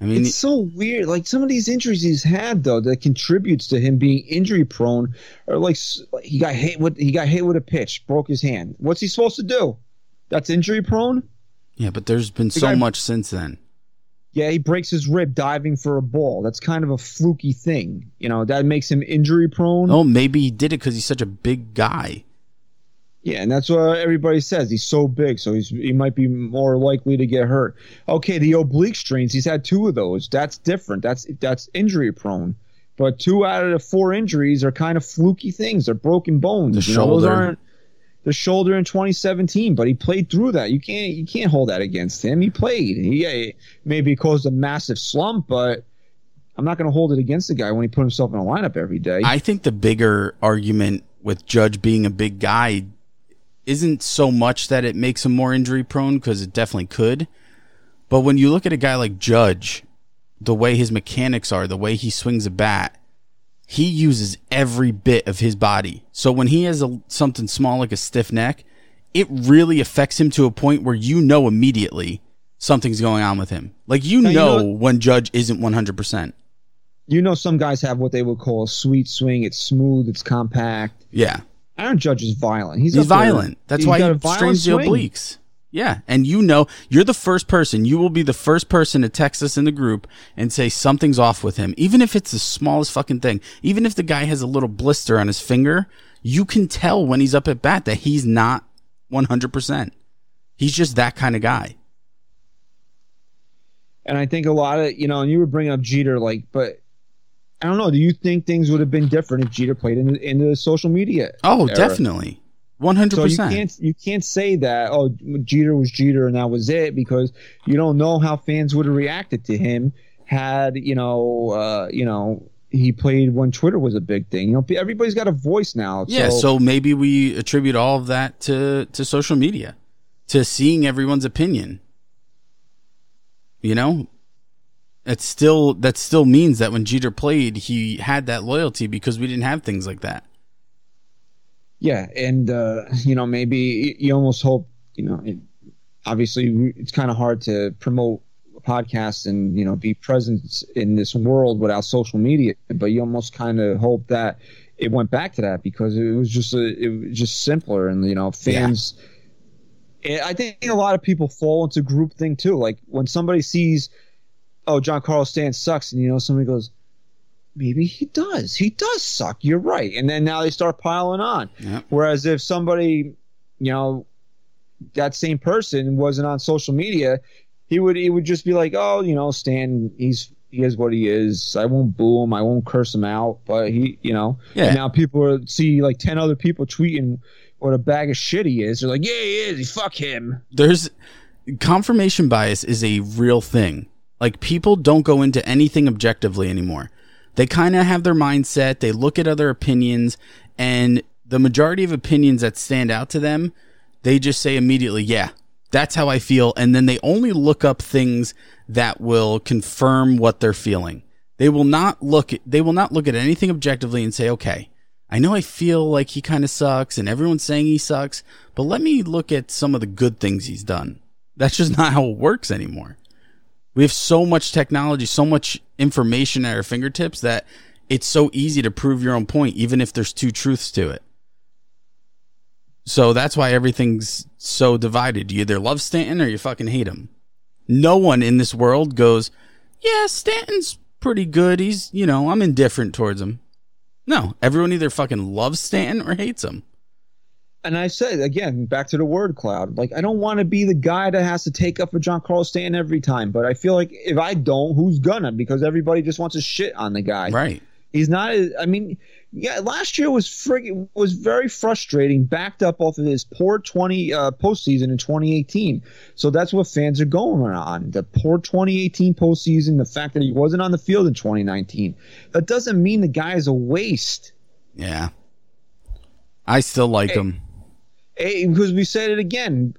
I mean, It's so weird. Like some of these injuries he's had though that contributes to him being injury prone, or like he got hit with he got hit with a pitch, broke his hand. What's he supposed to do? That's injury prone. yeah, but there's been so guy- much since then. Yeah, he breaks his rib diving for a ball. That's kind of a fluky thing. You know that makes him injury prone. Oh, maybe he did it because he's such a big guy. Yeah, and that's what everybody says. He's so big, so he's he might be more likely to get hurt. Okay, the oblique strains, he's had two of those. That's different. That's that's injury prone. But two out of the four injuries are kind of fluky things. They're broken bones. The You know, those shoulder. aren't the shoulder in 2017, but he played through that. You can't you can't hold that against him. He played. He, yeah, maybe caused a massive slump, but I'm not going to hold it against the guy when he put himself in a lineup every day. I think the bigger argument with Judge being a big guy isn't so much that it makes him more injury prone because it definitely could. But when you look at a guy like Judge, the way his mechanics are, the way he swings a bat, he uses every bit of his body. So when he has a, something small like a stiff neck, it really affects him to a point where you know immediately something's going on with him. Like you Now, you know, know when Judge isn't 100%. you know, some guys have what they would call a sweet swing. It's smooth. It's compact. Yeah. Aaron Judge is violent. He's, He's up there- violent. That's he's why he violent strains the obliques. Yeah, and you know, you're the first person. You will be the first person to text us in the group and say something's off with him, even if it's the smallest fucking thing. Even if the guy has a little blister on his finger, you can tell when he's up at bat that he's not 100%. He's just that kind of guy. And I think a lot of you know, and you were bringing up Jeter, like, but I don't know. Do you think things would have been different if Jeter played in the, in the social media? Oh, era? definitely. 100%. So you can't you can't say that oh Jeter was Jeter and that was it because you don't know how fans would have reacted to him had you know uh, you know he played when Twitter was a big thing. You know everybody's got a voice now. Yeah, so maybe we attribute all of that to to social media, to seeing everyone's opinion. You know, it still that still means that when Jeter played, he had that loyalty because we didn't have things like that. Yeah, and uh, you know maybe you almost hope you know. It, obviously, it's kind of hard to promote podcasts and you know be present in this world without social media, but you almost kind of hope that it went back to that because it was just a, it was just simpler and you know fans. I think a lot of people fall into group thing too. Like when somebody sees, oh, Giancarlo Stanton sucks, and you know somebody goes, maybe he does. He does suck. You're right. And then now they start piling on. Yep. Whereas if somebody, you know, that same person wasn't on social media, he would he would just be like, oh, you know, Stan, he's he is what he is. I won't boo him. I won't curse him out. But he, you know, Yeah. and now people are, see like ten other people tweeting what a bag of shit he is. They're like, yeah, he is. Fuck him. there's confirmation bias is a real thing. Like people don't go into anything objectively anymore. They kind of have their mindset, they look at other opinions and the majority of opinions that stand out to them, they just say immediately, "Yeah, that's how I feel." And then they only look up things that will confirm what they're feeling. They will not look they will not look at anything objectively and say, "Okay, I know I feel like he kind of sucks and everyone's saying he sucks, but let me look at some of the good things he's done. That's just not how it works anymore. We have so much technology, so much information at our fingertips that it's so easy to prove your own point, even if there's two truths to it. So that's why everything's so divided. You either love Stanton or you fucking hate him. No one in this world goes, yeah, Stanton's pretty good. He's, you know, I'm indifferent towards him. No, everyone either fucking loves Stanton or hates him. And I said again, back to the word cloud. Like I don't want to be the guy that has to take up for Giancarlo Stanton every time, but I feel like if I don't, who's gonna? Because everybody just wants to shit on the guy. Right. He's not. I mean, yeah, last year was friggin' was very frustrating, backed up off of his poor twenty uh, postseason in 2018. So that's what fans are going on. The poor 2018 postseason, the fact that he wasn't on the field in 2019. That doesn't mean the guy is a waste. Yeah. I still like him. A, because we said it again.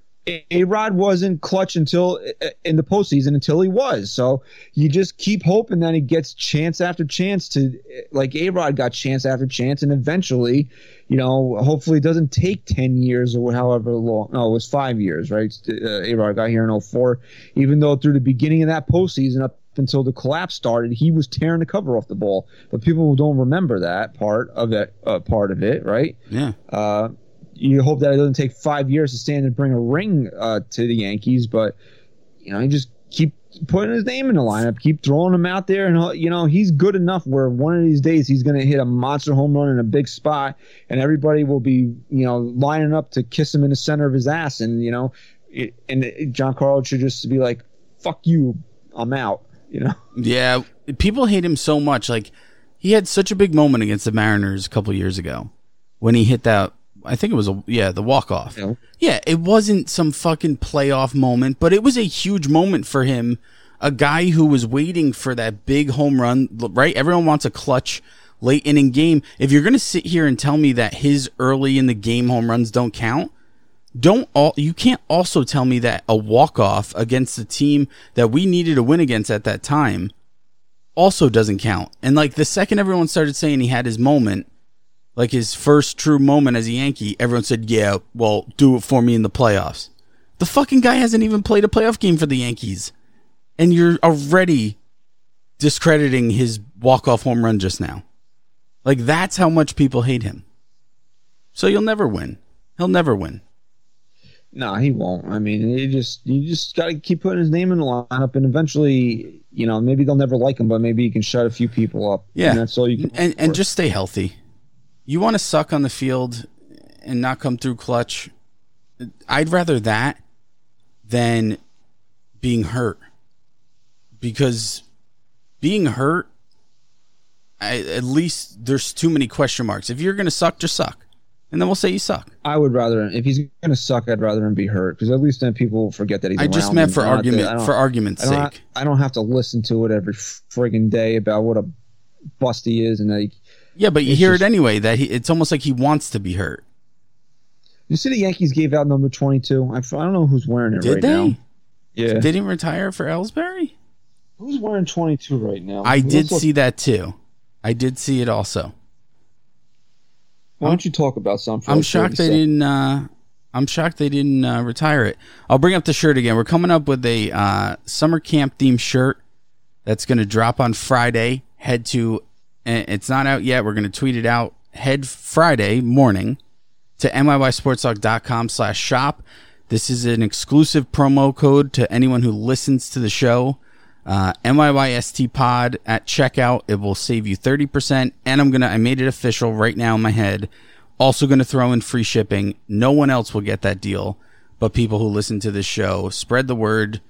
A Rod wasn't clutch until uh, in the postseason until he was. So you just keep hoping that he gets chance after chance to like A Rod got chance after chance, and eventually, you know, hopefully it doesn't take ten years or however long. No, it was five years, right? Uh, A Rod got here in 04. Even though through the beginning of that postseason up until the collapse started, he was tearing the cover off the ball. But people don't remember that part of that uh, part of it, right? Yeah. Uh, you hope that it doesn't take five years to stand and bring a ring uh, to the Yankees, but you know, you just keep putting his name in the lineup, keep throwing him out there, and uh, you know he's good enough where one of these days he's going to hit a monster home run in a big spot, and everybody will be you know lining up to kiss him in the center of his ass, and you know, it, and John Carl should just be like, "Fuck you, I'm out," you know. Yeah, people hate him so much. Like he had such a big moment against the Mariners a couple years ago when he hit that. I think it was a yeah the walk off. Yeah. Yeah, it wasn't some fucking playoff moment, but it was a huge moment for him. A guy who was waiting for that big home run, right? Everyone wants a clutch late inning game. If you're gonna sit here and tell me that his early in the game home runs don't count, don't all you can't also tell me that a walk off against the team that we needed to win against at that time also doesn't count. And like the second everyone started saying he had his moment, like his first true moment as a Yankee, everyone said, "Yeah, well, do it for me in the playoffs." The fucking guy hasn't even played a playoff game for the Yankees, and you're already discrediting his walk off home run just now. Like that's how much people hate him. So you'll never win. He'll never win. No, he won't. I mean, you just you just got to keep putting his name in the lineup, and eventually, you know, maybe they'll never like him, but maybe he can shut a few people up. Yeah, and that's all you can. And and just stay healthy. You want to suck on the field and not come through clutch. I'd rather that than being hurt, because being hurt, I, at least there's too many question marks. If you're gonna suck, just suck, and then we'll say you suck. I would rather if he's gonna suck, I'd rather him be hurt because at least then people forget that he's. I just meant for have to- argument for argument's I sake. I don't have to listen to it every friggin' day about what a bust he is, and like Yeah, but you It's hear just- it anyway. That he, it's almost like he wants to be hurt. you see the Yankees gave out number twenty-two. I, I don't know who's wearing it Did right they? now. Yeah, Did he retire for Ellsbury? who's wearing twenty two right now? I Let's did look- see that too. I did see it also. Why don't you talk about something? I'm shocked they didn't. Uh, I'm shocked they didn't uh, retire it. I'll bring up the shirt again. We're coming up with a uh, summer camp theme shirt that's going to drop on Friday. Head to. It's not out yet. We're going to tweet it out. Head Friday morning to NYYSportsTalk.com slash shop. This is an exclusive promo code to anyone who listens to the show. Uh, NYYST pod at checkout. It will save you 30%. And I'm going to, I made it official right now in my head. Also going to throw in free shipping. No one else will get that deal, but people who listen to this show. Spread the word.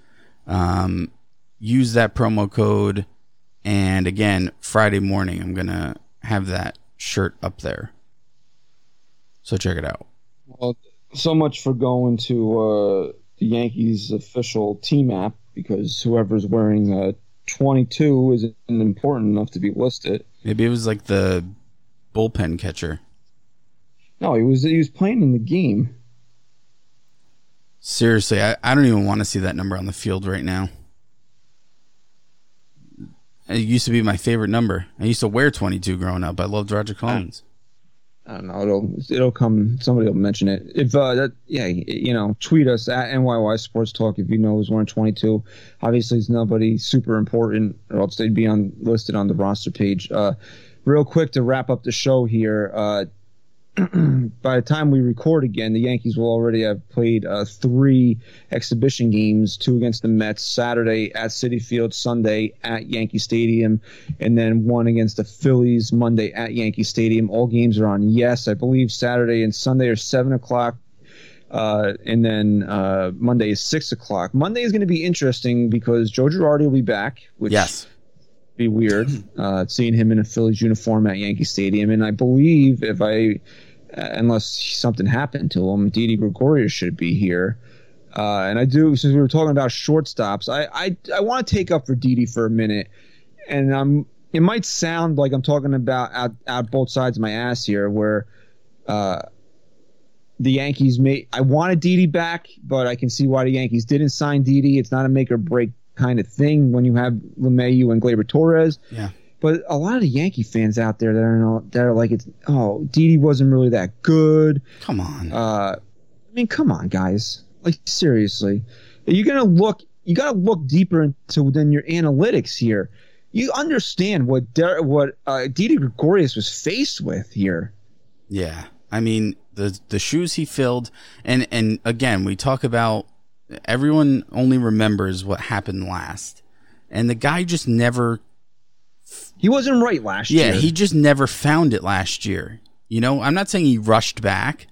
Um, use that promo code. And again, Friday morning, I'm going to have that shirt up there. So check it out. Well, so much for going to uh, the Yankees official team app because whoever's wearing a 22 isn't important enough to be listed. Maybe it was like the bullpen catcher. No, he was he was playing in the game. Seriously, I, I don't even want to see that number on the field right now. It used to be my favorite number. I used to wear 22 growing up. I loved Roger Clemens. I don't know. It'll it'll come. Somebody will mention it. If uh, that, yeah, you know, tweet us at NYY Sports Talk if you know who's wearing 22. Obviously, it's nobody super important, or else they'd be on listed on the roster page. Uh, real quick to wrap up the show here. Uh, by the time we record again, the Yankees will already have played uh, three exhibition games: two against the Mets Saturday at Citi Field, Sunday at Yankee Stadium, and then one against the Phillies Monday at Yankee Stadium. All games are on Yes, I believe Saturday and Sunday are seven o'clock. Uh, and then uh, Monday is six o'clock. Monday is going to be interesting because Joe Girardi will be back, which yes be weird uh, seeing him in a Phillies uniform at Yankee Stadium. And I believe if I, uh, unless something happened to him, Didi Gregorius should be here. Uh, and I do, since we were talking about shortstops, I I, I want to take up for Didi for a minute. And I'm, it might sound like I'm talking about out, out both sides of my ass here, where uh, the Yankees may. I wanted Didi back, but I can see why the Yankees didn't sign Didi. It's not a make or break kind of thing when you have LeMahieu and Gleyber Torres. Yeah. But a lot of the Yankee fans out there that are that are like, it's oh, Didi wasn't really that good. Come on. Uh, I mean, come on, guys. Like seriously, you're gonna look. You got to look deeper into than your analytics here. You understand what Der- what uh, Didi Gregorius was faced with here. Yeah, I mean the the shoes he filled, and and again we talk about everyone only remembers what happened last, and the guy just never. He wasn't right last yeah, year. Yeah, he just never found it last year. You know, I'm not saying he rushed back,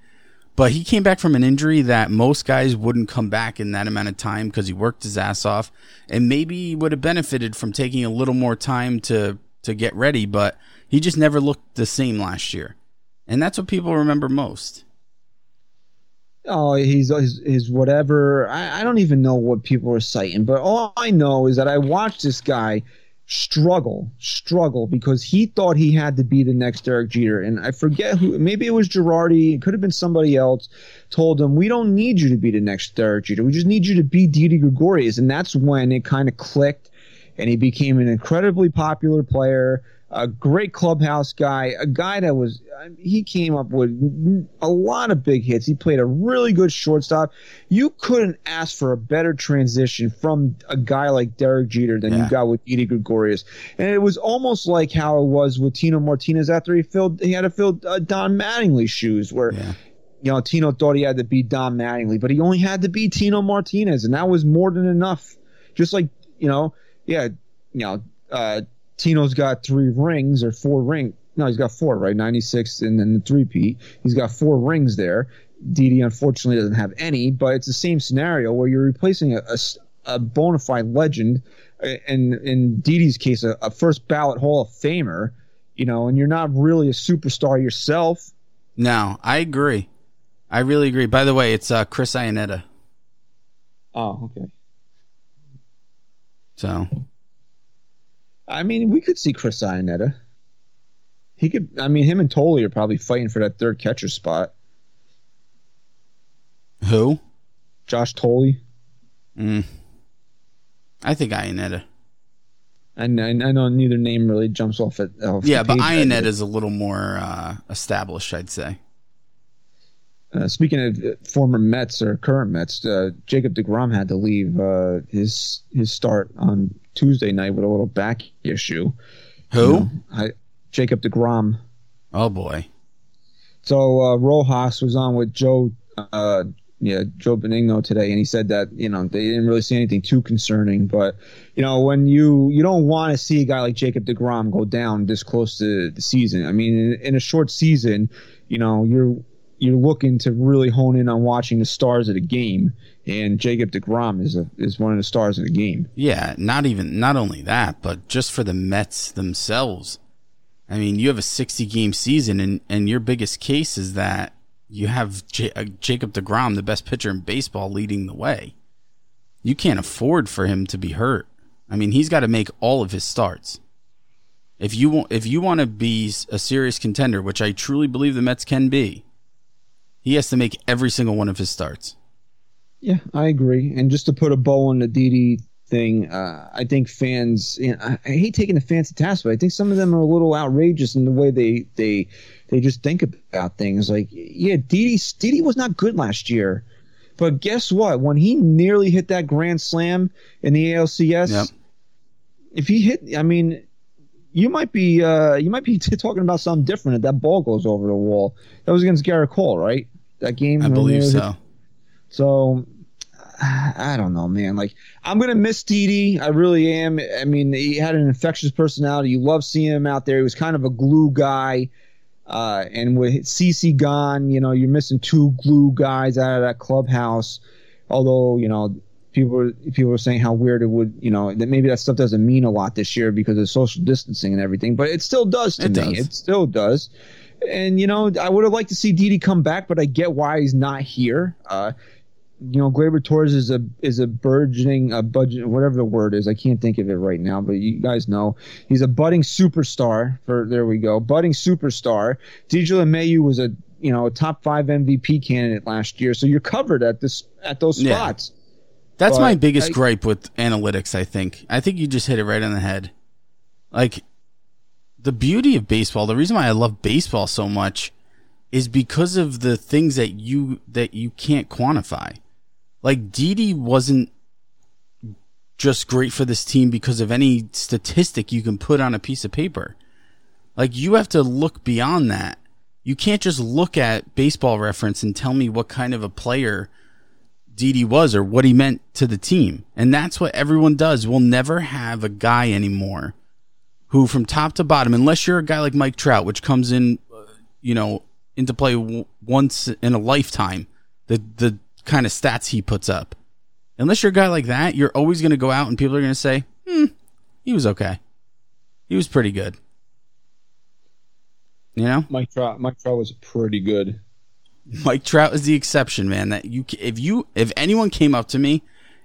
but he came back from an injury that most guys wouldn't come back in that amount of time because he worked his ass off, and maybe he would have benefited from taking a little more time to to get ready. But he just never looked the same last year, and that's what people remember most oh, he's his whatever. I, I don't even know what people are citing, but all I know is that I watched this guy struggle, struggle because he thought he had to be the next Derek Jeter. And I forget who, maybe it was Girardi, it could have been somebody else, told him, We don't need you to be the next Derek Jeter. We just need you to be Didi Gregorius. And that's when it kind of clicked and he became an incredibly popular player a great clubhouse guy, a guy that was he came up with a lot of big hits. He played a really good shortstop. You couldn't ask for a better transition from a guy like Derek Jeter than yeah. you got with Didi Gregorius, and it was almost like how it was with Tino Martinez after he filled he had to fill uh, Don Mattingly's shoes, where. Yeah. You know, Tino thought he had to beat Don Mattingly, but he only had to beat Tino Martinez, and that was more than enough. Just like, you know, yeah, you know, uh, Tino's got three rings or four ring. No, he's got four, right? 96 and then the three Pete. He's got four rings there. Didi unfortunately doesn't have any, but it's the same scenario where you're replacing a, a, a bona fide legend, and in Didi's case, a, a first ballot Hall of Famer, you know, and you're not really a superstar yourself. No, I agree. I really agree. By the way, it's uh, Chris Iannetta. Oh, okay. So I mean, we could see Chris Iannetta. He could. I mean, him and Thole are probably fighting for that third catcher spot. Who? Josh Thole. Mm. I think Iannetta. And I, I know neither name really jumps off at. Off Yeah, but. Iannetta is a little more uh, established, I'd say. Uh, speaking of uh, former Mets or current Mets, uh, Jacob Degrom had to leave uh, his his start on Tuesday night with a little back issue. Who? You know, I, Jacob Degrom. Oh boy. So uh, Rojas was on with Joe, uh, yeah, Joe Benigno today, and he said that you know they didn't really see anything too concerning, but you know when you you don't want to see a guy like Jacob Degrom go down this close to the season. I mean, in, in a short season, you know you're you're looking to really hone in on watching the stars of the game, and Jacob Degrom is a is one of the stars of the game. Yeah, not even not only that, but just for the Mets themselves. I mean, you have a 60 game season and and your biggest case is that you have J- uh, Jacob DeGrom, the best pitcher in baseball leading the way. You can't afford for him to be hurt. I mean, he's got to make all of his starts. If you want if you want to be a serious contender, which I truly believe the Mets can be, he has to make every single one of his starts. Yeah, I agree. And just to put a bow on the Didi thing, uh, I think fans. You know, I, I hate taking the fans to task, but I think some of them are a little outrageous in the way they they they just think about things. Like, yeah, Didi Didi was not good last year, but guess what? When he nearly hit that grand slam in the ALCS, Yep. if he hit, I mean. You might be uh, you might be talking about something different if that ball goes over the wall. That was against Gerrit Cole, right? That game. I believe so. so I don't know, man. Like I'm gonna miss Didi. I really am. I mean, he had an infectious personality. You love seeing him out there. He was kind of a glue guy. Uh, and with CC gone, you know, you're missing two glue guys out of that clubhouse. Although, you know, people were people were saying how weird it would, you know, that maybe that stuff doesn't mean a lot this year because of social distancing and everything, but it still does to It me. does. It still does. And you know, I would have liked to see Didi come back, but I get why he's not here. Uh, you know, Gleyber Torres is a is a burgeoning, a budget, whatever the word is. I can't think of it right now, but you guys know he's a budding superstar. For there we go, budding superstar. DJ LeMahieu was a you know a top five MVP candidate last year, so you're covered at this at those Yeah. spots. That's But my biggest I- gripe with analytics, I think. I think you just hit it right on the head. Like the beauty of baseball, the reason why I love baseball so much is because of the things that you that you can't quantify. Like Didi wasn't just great for this team because of any statistic you can put on a piece of paper. Like you have to look beyond that. You can't just look at baseball reference and tell me what kind of a player Didi was or what he meant to the team. And that's what everyone does. We'll never have a guy anymore who, from top to bottom, unless you're a guy like Mike Trout, which comes in, uh, you know, into play w- once in a lifetime, the the kind of stats he puts up. Unless you're a guy like that, you're always going to go out and people are going to say, "Hmm, he was okay. He was pretty good." You know? Mike Trout, Mike Trout was pretty good. Mike Trout is the exception, man. That you, if you, if anyone came up to me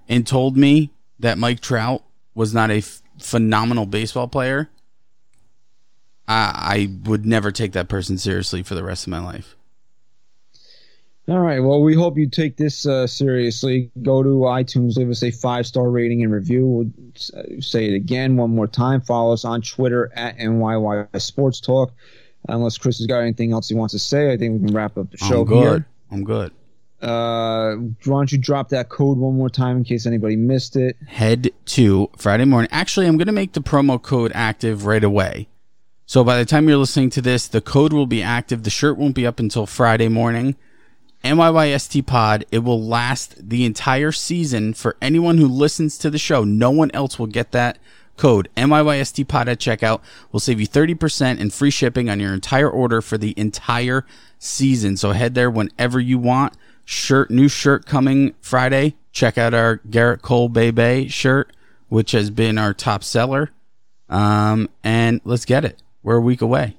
and told me that Mike Trout was not a f- phenomenal baseball player, I, I would never take that person seriously for the rest of my life. All right. Well, we hope you take this uh, seriously. Go to iTunes, leave us a five star rating and review. We'll uh, say it again one more time. Follow us on Twitter at NYY Sports Talk. Unless Chris has got anything else he wants to say, I think we can wrap up the show I'm good. here. I'm good. Uh, why don't you drop that code one more time in case anybody missed it? Head to Friday morning. Actually, I'm going to make the promo code active right away. So by the time you're listening to this, the code will be active. The shirt won't be up until Friday morning. NYYST Pod. It will last the entire season for anyone who listens to the show. No one else will get that code. NYYST Pod at checkout will save you 30% and free shipping on your entire order for the entire season. So head there whenever you want. Shirt, new shirt coming Friday. Check out our Gerrit Cole Bay Bay shirt, which has been our top seller. Um, and let's get it. We're a week away.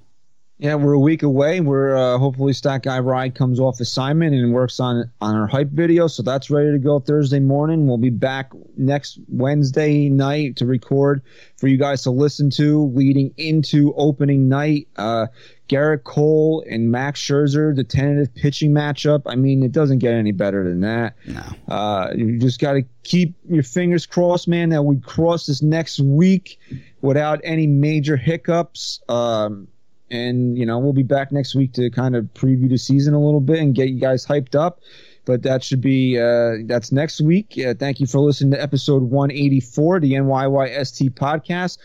Yeah, we're a week away. We're uh, hopefully Stat Guy Ride comes off assignment and works on on our hype video, so that's ready to go Thursday morning. We'll be back next Wednesday night to record for you guys to listen to, leading into opening night. Uh, Gerrit Cole and Max Scherzer, the tentative pitching matchup. I mean, it doesn't get any better than that. No. Uh, you just got to keep your fingers crossed, man, that we cross this next week without any major hiccups. Um, and you know we'll be back next week to kind of preview the season a little bit and get you guys hyped up but that should be uh, that's next week uh, thank you for listening to episode 184 the nyyst podcast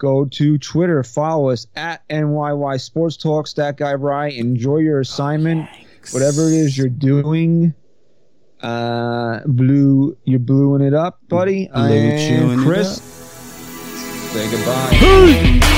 go to twitter. Follow us at nyy sports talk stat guy rye enjoy your assignment. whatever it is you're doing uh blue you're bluing it up buddy. I Blue am chris say goodbye